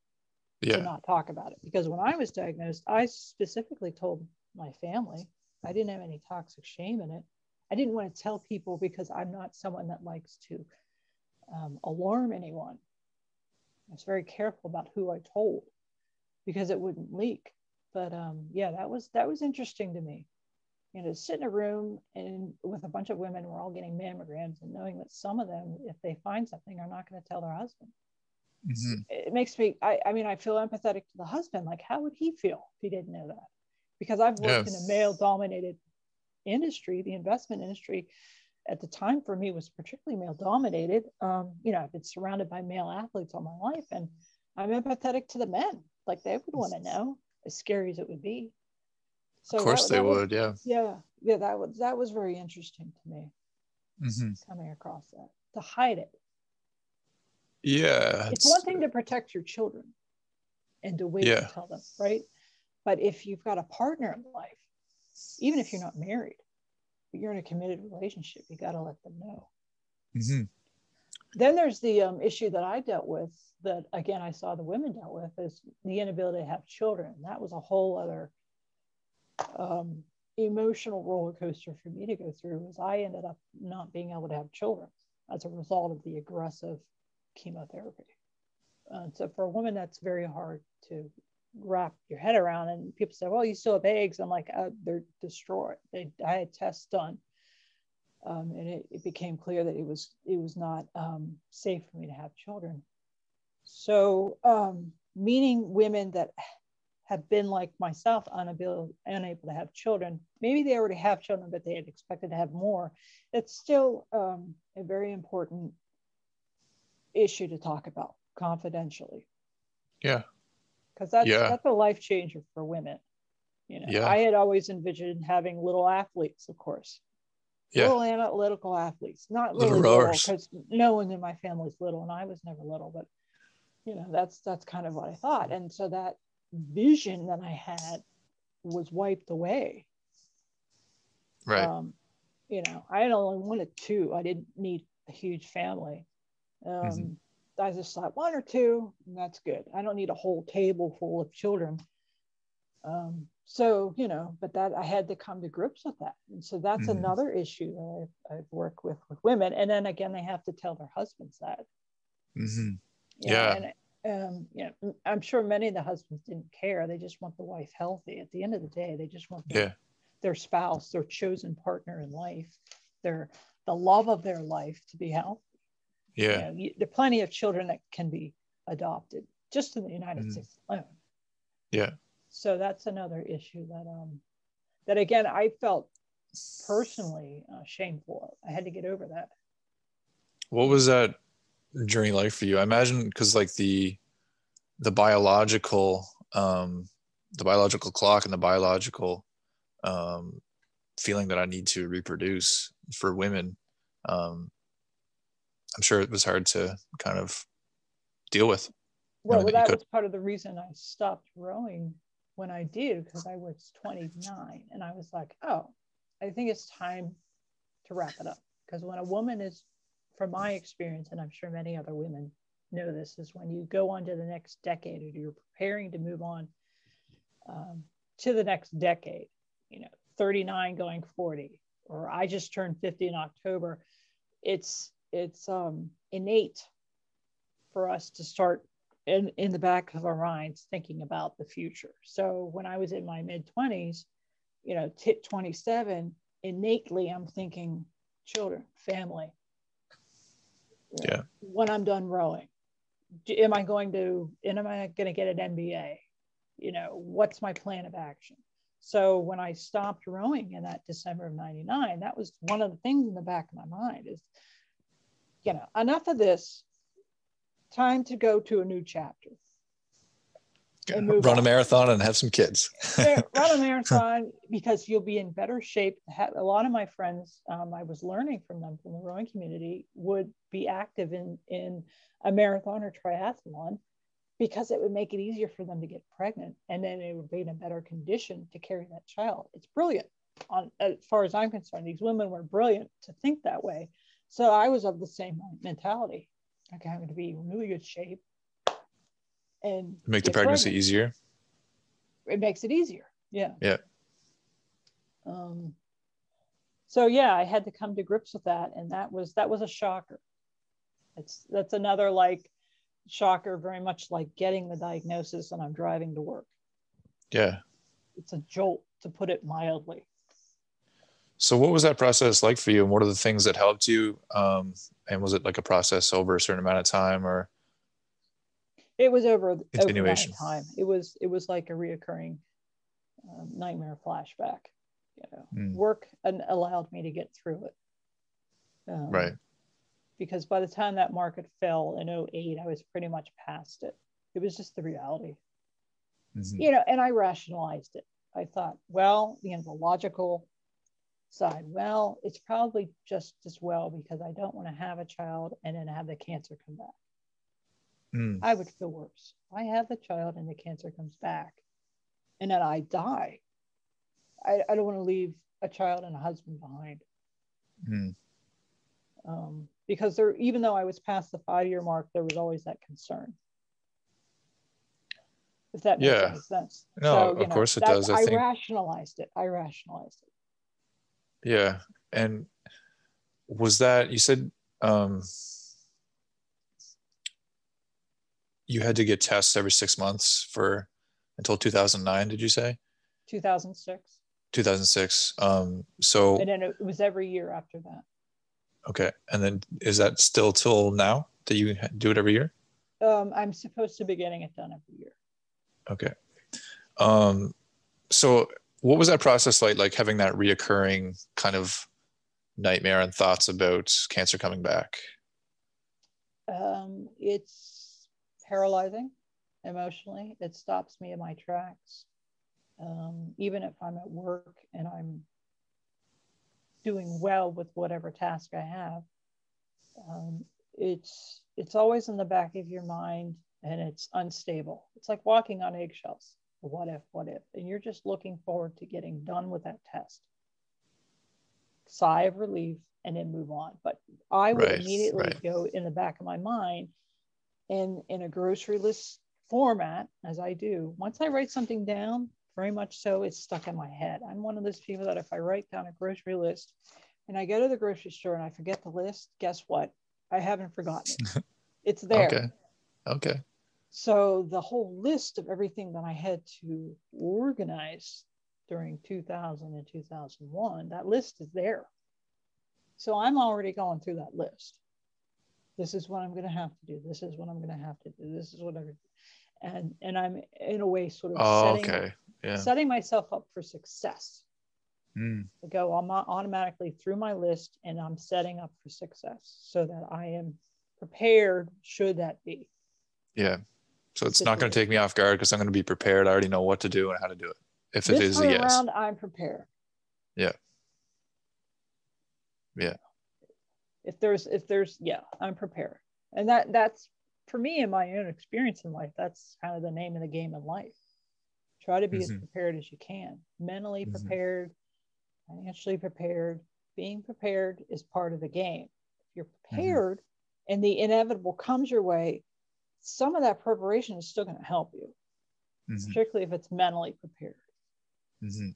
Yeah. To not talk about it. Because when I was diagnosed, I specifically told my family I didn't have any toxic shame in it. I didn't want to tell people because I'm not someone that likes to um, alarm anyone. I was very careful about who I told because it wouldn't leak. But um, yeah, that was that was interesting to me. You know, sit in a room and with a bunch of women, we're all getting mammograms, and knowing that some of them, if they find something, are not going to tell their husband. Mm-hmm. It makes me. I, I mean, I feel empathetic to the husband. Like, how would he feel if he didn't know that? Because I've worked yes. in a male-dominated industry, the investment industry, at the time for me was particularly male dominated. Um, you know, I've been surrounded by male athletes all my life, and I'm empathetic to the men. Like they would want to know, as scary as it would be. So of course that, they that would, yeah. Yeah, yeah. That was that was very interesting to me. Mm-hmm. Coming across that to hide it. Yeah, it's, it's one thing to protect your children, and to wait yeah. to tell them, right? But if you've got a partner in life, even if you're not married, but you're in a committed relationship, you got to let them know. Mm-hmm. Then there's the um, issue that I dealt with that again I saw the women dealt with is the inability to have children. That was a whole other um, emotional roller coaster for me to go through. Was I ended up not being able to have children as a result of the aggressive chemotherapy. Uh, so for a woman, that's very hard to wrap your head around. And people say, well, you still have eggs. I'm like, uh, they're destroyed. They, I had tests done. Um, and it, it, became clear that it was it was not um, safe for me to have children. So, um, meaning women that have been like myself, unable unable to have children, maybe they already have children, but they had expected to have more. It's still um, a very important issue to talk about confidentially. Yeah because that's yeah. that's a life changer for women. You know, yeah. I had always envisioned having little athletes, of course. Yeah. Little analytical athletes, not little really because no one in my family's little, and I was never little, but you know, that's that's kind of what I thought. And so that vision that I had was wiped away. Right. Um, you know, I only wanted two. I didn't need a huge family. Um, mm-hmm. I just thought one or two, and that's good. I don't need a whole table full of children. Um, so, you know, but that I had to come to grips with that. And so that's mm-hmm. another issue that I've, I've, worked with with women. And then again, they have to tell their husbands that. Mm-hmm. Yeah. And, um, you know, I'm sure many of the husbands didn't care. They just want the wife healthy. At the end of the day, they just want their, yeah. their spouse, their chosen partner in life, their the love of their life to be healthy. Yeah. You know, there are plenty of children that can be adopted just in the United mm. States alone. Yeah. So that's another issue that um that again I felt personally uh, shameful. I had to get over that. What was that journey like for you? I imagine because like the the biological um the biological clock and the biological um feeling that I need to reproduce for women um I'm sure it was hard to kind of deal with. Well, that, that was part of the reason I stopped rowing when I did because I was 29 and I was like, oh, I think it's time to wrap it up. Because when a woman is, from my experience, and I'm sure many other women know this is when you go on to the next decade or you're preparing to move on um, to the next decade, you know, 39 going 40, or I just turned 50 in October. It's it's um, innate for us to start in, in the back of our minds thinking about the future. So when I was in my mid 20s, you know, t- 27, innately I'm thinking children, family. Yeah. When I'm done rowing, am I going to, and am I going to get an MBA? You know, what's my plan of action? So when I stopped rowing in that December of 99, that was one of the things in the back of my mind is, you know, enough of this, time to go to a new chapter. Run a marathon and have some kids. run a marathon because you'll be in better shape. A lot of my friends, um, I was learning from them from the rowing community, would be active in in a marathon or triathlon because it would make it easier for them to get pregnant, and then it would be in a better condition to carry that child. It's brilliant. On as far as I'm concerned, these women were brilliant to think that way. So I was of the same mentality. I'm going to be in really good shape. And make the pregnancy pregnant. easier? It makes it easier. Yeah. Yeah. Um so yeah i had to come to grips with that and that was that was a shocker. It's that's another like shocker very much like getting the diagnosis and i'm driving to work. Yeah. It's a jolt to put it mildly so what was that process like for you and what are the things that helped you um, and was it like a process over a certain amount of time or it was over continuation time. It was it was like a reoccurring um, nightmare flashback. You know, mm. work and allowed me to get through it. Um, right. Because by the time that market fell in 08, I was pretty much past it. It was just the reality. Mm-hmm. You know, and I rationalized it. I thought, well, you know, the logical side, well, it's probably just as well because I don't want to have a child and then have the cancer come back mm. I would feel worse. I have the child and the cancer comes back and then I die, I, I don't want to leave a child and a husband behind. Mm. Um, because there, even though I was past the five year mark, there was always that concern. If that makes yeah. any sense. No, so, of know, course it does. I, I think... rationalized it. I rationalized it. Yeah. And was that, you said, um, you had to get tests every six months for until 2009 did you say? 2006 2006 um so and then it was every year after that. Okay. And then is that still till now that you do it every year? Um i'm supposed to be getting it done every year. Okay. Um so what was that process like like having that reoccurring kind of nightmare and thoughts about cancer coming back um it's paralyzing emotionally. It stops me in my tracks. Um, even if I'm at work and I'm doing well with whatever task I have, um, it's it's always in the back of your mind and it's unstable. It's like walking on eggshells. What if? What if? And you're just looking forward to getting done with that test. Sigh of relief and then move on. But I would right, immediately right. go in the back of my mind in in a grocery list format as I do. Once I write something down, very much so, it's stuck in my head. I'm one of those people that if I write down a grocery list and I go to the grocery store and I forget the list, guess what? I haven't forgotten it. It's there. okay. Okay. So the whole list of everything that I had to organize during 2000 and 2001, that list is there. So I'm already going through that list this is what I'm going to have to do. This is what I'm going to have to do. This is what I'm, and and I'm in a way sort of oh, setting, okay. yeah. setting myself up for success. Mm. I go I'm automatically through my list and I'm setting up for success so that I am prepared should that be. Yeah. So it's not going to take me off guard because I'm going to be prepared. I already know what to do and how to do it. If this it is a yes. Around, I'm prepared. Yeah. Yeah if there's if there's yeah i'm prepared and that that's for me in my own experience in life that's kind of the name of the game in life try to be mm-hmm. as prepared as you can mentally mm-hmm. prepared financially prepared being prepared is part of the game if you're mm-hmm. prepared mm-hmm. and the inevitable comes your way some of that preparation is still going to help you, mm-hmm. particularly if it's mentally prepared. Mm-hmm.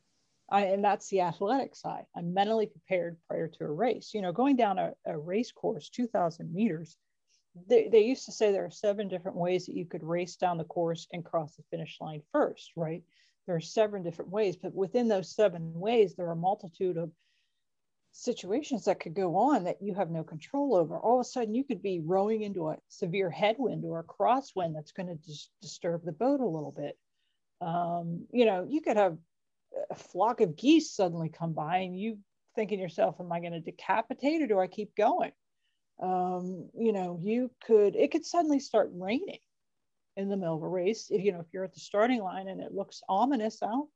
I, and that's the athletic side. I'm mentally prepared prior to a race. You know, going down a, a race course, 2,000 meters, they, they used to say there are seven different ways that you could race down the course and cross the finish line first, right? There are seven different ways, but within those seven ways, there are a multitude of situations that could go on that you have no control over. All of a sudden, you could be rowing into a severe headwind or a crosswind that's going to dis- disturb the boat a little bit. Um, you know, you could have a flock of geese suddenly come by and you thinking yourself, am I going to decapitate or do I keep going? Um, you know, you could, it could suddenly start raining in the middle of a race. If, you know, if you're at the starting line and it looks ominous out,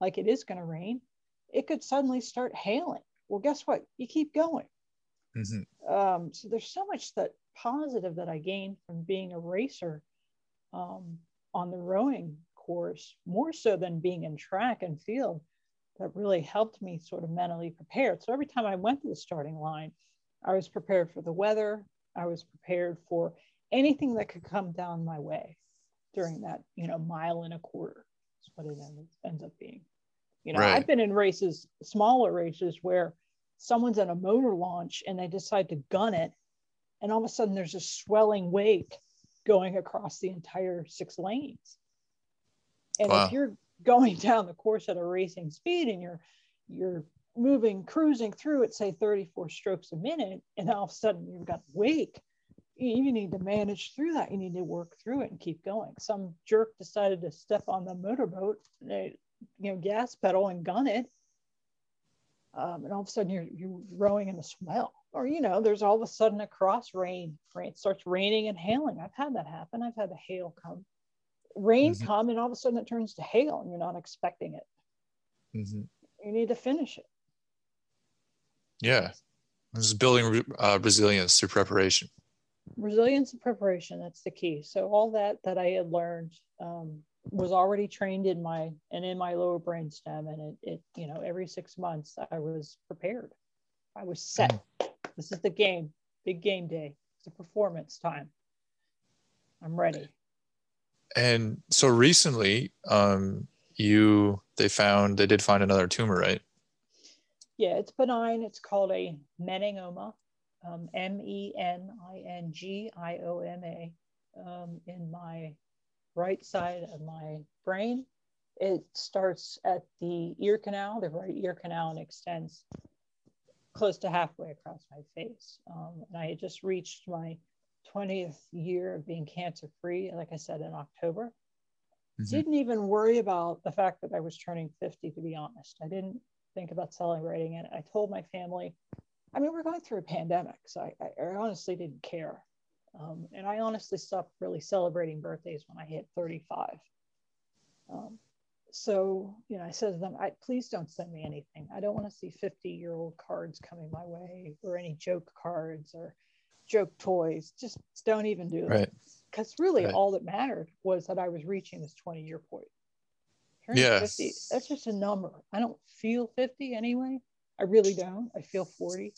like it is going to rain, it could suddenly start hailing. Well, guess what? You keep going. Mm-hmm. Um, so there's so much that positive that I gained from being a racer um, on the rowing course, more so than being in track and field, that really helped me sort of mentally prepared. So every time I went to the starting line, I was prepared for the weather. I was prepared for anything that could come down my way during that, you know, mile and a quarter. Is what it ends up being. You know, right. I've been in races, smaller races, where someone's in a motor launch and they decide to gun it, and all of a sudden there's a swelling wake going across the entire six lanes. And wow. if you're going down the course at a racing speed and you're you're moving, cruising through at say 34 strokes a minute, and all of a sudden you've got wake, you need to manage through that. You need to work through it and keep going. Some jerk decided to step on the motorboat, they, you know, gas pedal and gun it. Um, and all of a sudden you're, you're rowing in a swell. Or, you know, there's all of a sudden a cross rain, rain it starts raining and hailing. I've had that happen. I've had the hail come rain mm-hmm. come and all of a sudden it turns to hail and you're not expecting it mm-hmm. you need to finish it yeah this is building uh, resilience through preparation resilience and preparation that's the key so all that that i had learned um, was already trained in my and in my lower brain stem and it, it you know every six months i was prepared i was set mm-hmm. this is the game big game day it's a performance time i'm ready and so recently, um, you they found they did find another tumor, right? Yeah, it's benign. It's called a meningioma, um, M E N I N G I O M A, um, in my right side of my brain. It starts at the ear canal, the right ear canal, and extends close to halfway across my face. Um, and I had just reached my 20th year of being cancer free, like I said, in October. Mm-hmm. Didn't even worry about the fact that I was turning 50, to be honest. I didn't think about celebrating it. I told my family, I mean, we're going through a pandemic, so I, I honestly didn't care. Um, and I honestly stopped really celebrating birthdays when I hit 35. Um, so, you know, I said to them, I, please don't send me anything. I don't want to see 50 year old cards coming my way or any joke cards or joke toys. Just don't even do right. it. Because really, right. all that mattered was that I was reaching this 20 year point. Yeah. that's just a number. I don't feel 50 anyway. I really don't. I feel 40.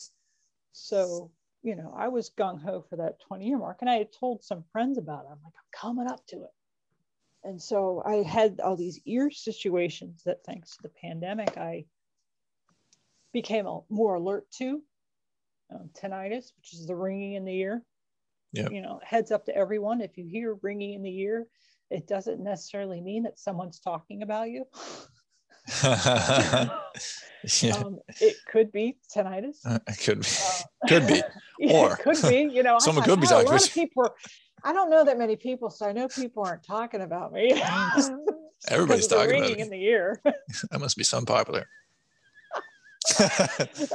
So, you know, I was gung ho for that 20 year mark. And I had told some friends about it. I'm like, I'm coming up to it. And so I had all these ear situations that, thanks to the pandemic, I became more alert to um, tinnitus, which is the ringing in the ear. Yeah. You know, heads up to everyone. If you hear ringing in the ear, it doesn't necessarily mean that someone's talking about you. yeah. um, it could be tinnitus. Uh, it could be. Uh, could be. or it could be. You know, someone could be talking. A lot of people. I don't know that many people, so I know people aren't talking about me. Everybody's talking about in the ear. that must be some popular.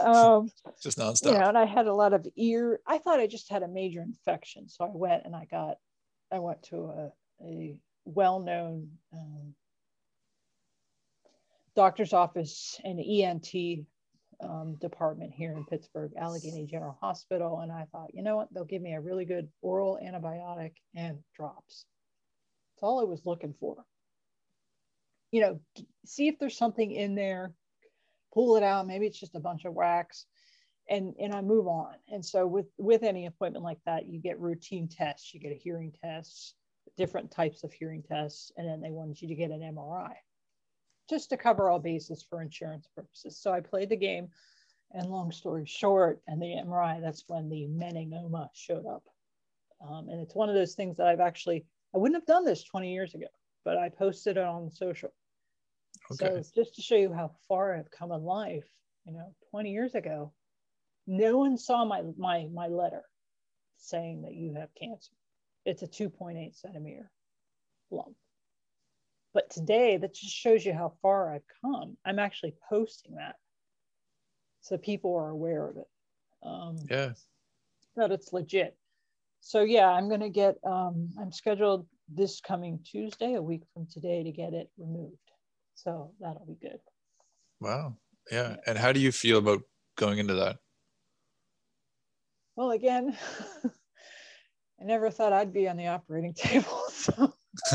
um, just nonstop. You know, and I had a lot of ear. I thought I just had a major infection, so I went and I got. I went to a, a well-known um, doctor's office and ENT um, department here in Pittsburgh, Allegheny General Hospital, and I thought, you know what? They'll give me a really good oral antibiotic and drops. That's all I was looking for. You know, see if there's something in there pull it out. Maybe it's just a bunch of wax and, and I move on. And so with, with any appointment like that, you get routine tests, you get a hearing test, different types of hearing tests, and then they wanted you to get an MRI just to cover all bases for insurance purposes. So I played the game, and long story short, and the MRI, that's when the meningioma showed up. Um, and it's one of those things that I've actually, I wouldn't have done this 20 years ago, but I posted it on social. Okay. So just to show you how far I've come in life, you know, 20 years ago, no one saw my my my letter saying that you have cancer. It's a 2.8 centimeter lump. But today, that just shows you how far I've come. I'm actually posting that so people are aware of it. Um, yeah. That it's legit. So yeah, I'm gonna get. Um, I'm scheduled this coming Tuesday, a week from today, to get it removed. So that'll be good. Wow. Yeah. yeah. And how do you feel about going into that? Well, again, I never thought I'd be on the operating table. So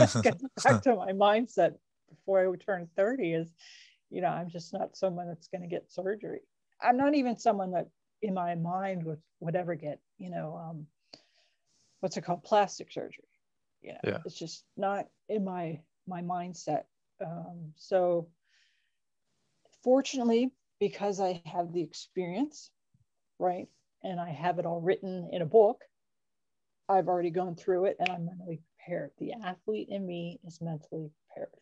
back to my mindset before I turn 30 is, you know, I'm just not someone that's going to get surgery. I'm not even someone that in my mind would, would ever get, you know, um, what's it called? Plastic surgery. Yeah. yeah. It's just not in my, my mindset. Um, so fortunately, because I have the experience, right? And I have it all written in a book, I've already gone through it and I'm mentally prepared. The athlete in me is mentally prepared.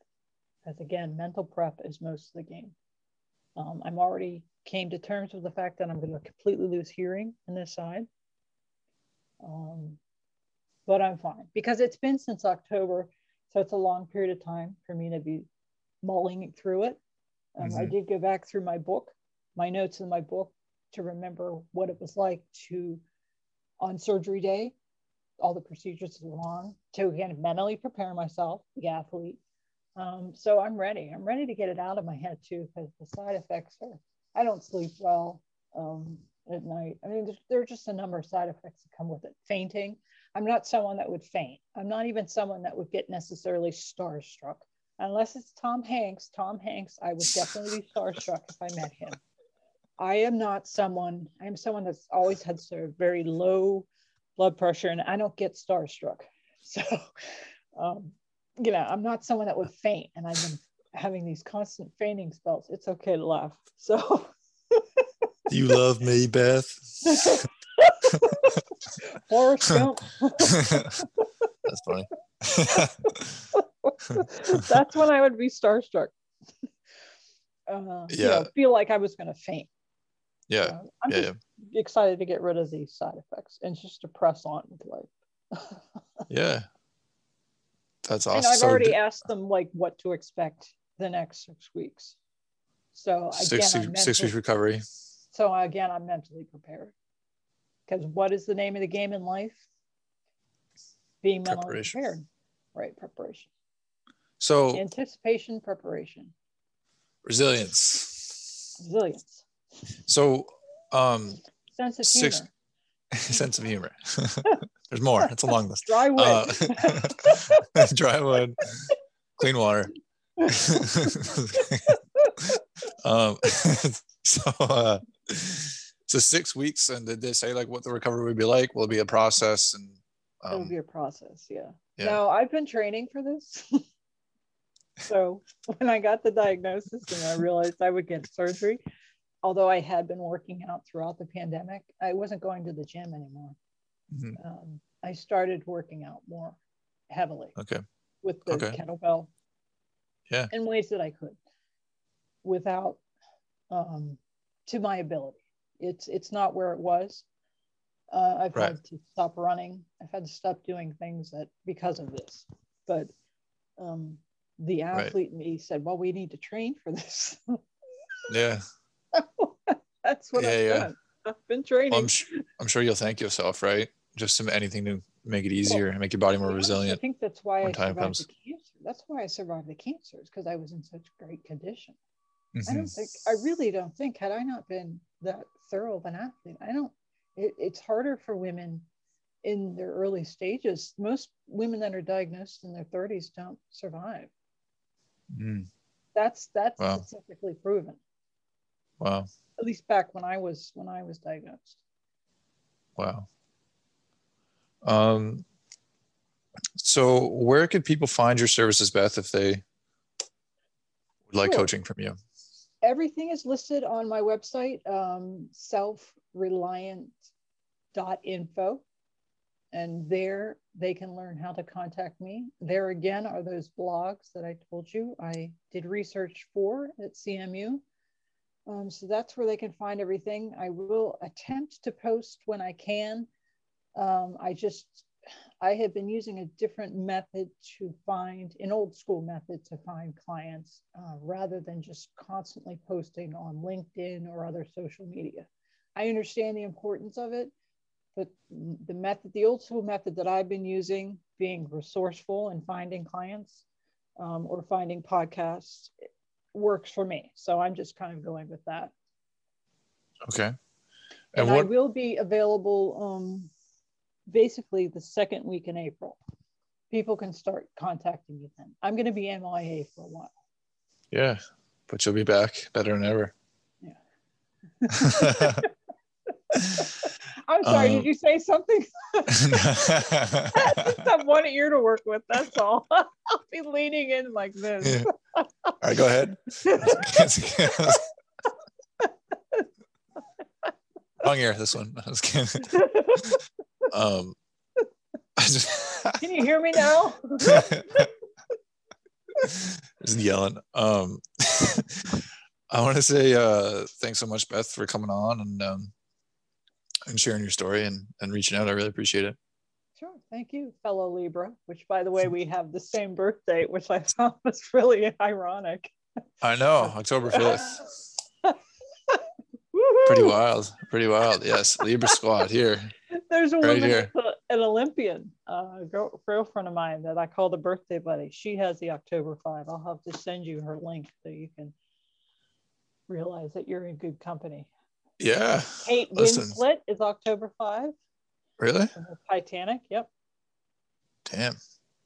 Because again, mental prep is most of the game. Um, I'm already came to terms with the fact that I'm going to completely lose hearing in this side. Um, but I'm fine because it's been since October. So it's a long period of time for me to be mulling through it. Um, mm-hmm. I did go back through my book, my notes in my book to remember what it was like to, on surgery day, all the procedures along to again mentally prepare myself, the athlete. Um, so I'm ready. I'm ready to get it out of my head too, because the side effects are, I don't sleep well um, at night. I mean, there are just a number of side effects that come with it. Fainting. I'm not someone that would faint. I'm not even someone that would get necessarily starstruck. Unless it's Tom Hanks, Tom Hanks, I would definitely be starstruck if I met him. I am not someone, I am someone that's always had sort of very low blood pressure and I don't get starstruck. So, um, you know, I'm not someone that would faint and I've been having these constant fainting spells. It's okay to laugh. So, you love me, Beth? Forrest Gump. That's funny. That's when I would be starstruck. Uh, yeah. You know, feel like I was going to faint. Yeah. Uh, I'm yeah, just yeah. excited to get rid of these side effects and just to press on with life. yeah. That's awesome. And I've so already asked them like what to expect the next six weeks. So again, six, mentally, six weeks recovery. So again, I'm mentally prepared. Because what is the name of the game in life? Being mentally prepared. Right, preparation. So anticipation, preparation. Resilience. Resilience. So, um, sense of six, humor. sense of humor. There's more. It's a long list. Dry wood. Uh, dry wood. Clean water. um, so, uh, so six weeks, and did they say like what the recovery would be like? Will it be a process? And um, it'll be a process. Yeah. yeah. Now I've been training for this. so when I got the diagnosis and I realized I would get surgery, although I had been working out throughout the pandemic, I wasn't going to the gym anymore. Mm-hmm. Um, I started working out more heavily. Okay. With the okay. kettlebell. Yeah. In ways that I could, without, um, to my ability. It's it's not where it was. Uh, I've right. had to stop running. I've had to stop doing things that because of this. But um, the athlete right. me said, "Well, we need to train for this." yeah. That's what yeah, I've yeah. done. I've been training. Well, I'm, sure, I'm sure you'll thank yourself, right? Just some anything to make it easier and make your body more resilient. I think that's why I survived comes. the cancer. That's why I survived the cancers because I was in such great condition. Mm-hmm. I don't think I really don't think had I not been that thorough of an athlete, I don't. It, it's harder for women in their early stages. Most women that are diagnosed in their 30s don't survive. Mm. That's that's wow. specifically proven. Wow. At least back when I was when I was diagnosed. Wow. Um, So, where could people find your services, Beth, if they would like Sure. coaching from you? Everything is listed on my website, um, self-reliant.info. And there they can learn how to contact me. There again are those blogs that I told you I did research for at CMU. Um, so that's where they can find everything. I will attempt to post when I can. Um, I just, I have been using a different method to find, an old school method to find clients uh, rather than just constantly posting on LinkedIn or other social media. I understand the importance of it, but the method, the old school method that I've been using, being resourceful and finding clients um, or finding podcasts, works for me. So I'm just kind of going with that. Okay. And, And I will be available um, basically the second week in April. People can start contacting me then. I'm going to be MIA for a while. Yeah, but you'll be back better than ever. Yeah. I'm sorry, Um, did you say something? I just have one ear to work with. That's all. I'll be leaning in like this. Yeah. All right, go ahead. Wrong ear, this one. I was kidding. Um, I just, Can you hear me now? just yelling. Um, I want to say uh, thanks so much, Beth, for coming on and um, and sharing your story and, and reaching out. I really appreciate it. Sure. Thank you, fellow Libra, which by the way, we have the same birthday, which I thought was really ironic. I know, October 5th. Pretty wild. Pretty wild. Yes. Libra squad here. There's a Right woman, here. an Olympian, uh, girl, girlfriend of mine that I call the birthday buddy. She has the October 5. I'll have to send you her link so you can realize that you're in good company. Yeah. Kate Listen. Winslet is October 5 Really? Titanic. Yep. Damn.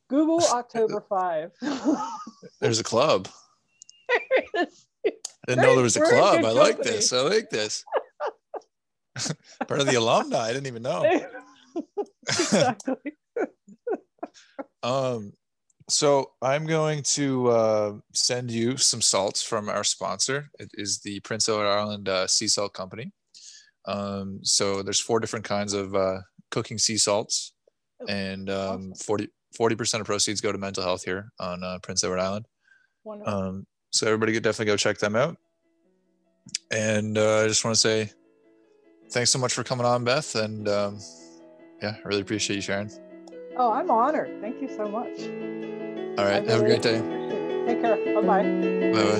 Google October 5. There's a club. I didn't know there was a We're club. I like company. this. I like this. Part of the alumni. I didn't even know. exactly. Um, so I'm going to uh, send you some salts from our sponsor. It is the Prince Edward Island uh, Sea Salt Company. Um, so there's four different kinds of uh, cooking sea salts, and um, 40 percent of proceeds go to mental health here on uh, Prince Edward Island. Wonderful. Um, so everybody could definitely go check them out. And uh, I just want to say thanks so much for coming on, Beth. And um, yeah, I really appreciate you sharing. oh, I'm honored. Thank you so much. All right, have a great day. Take care. Bye bye. Bye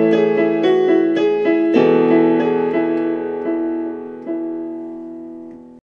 bye.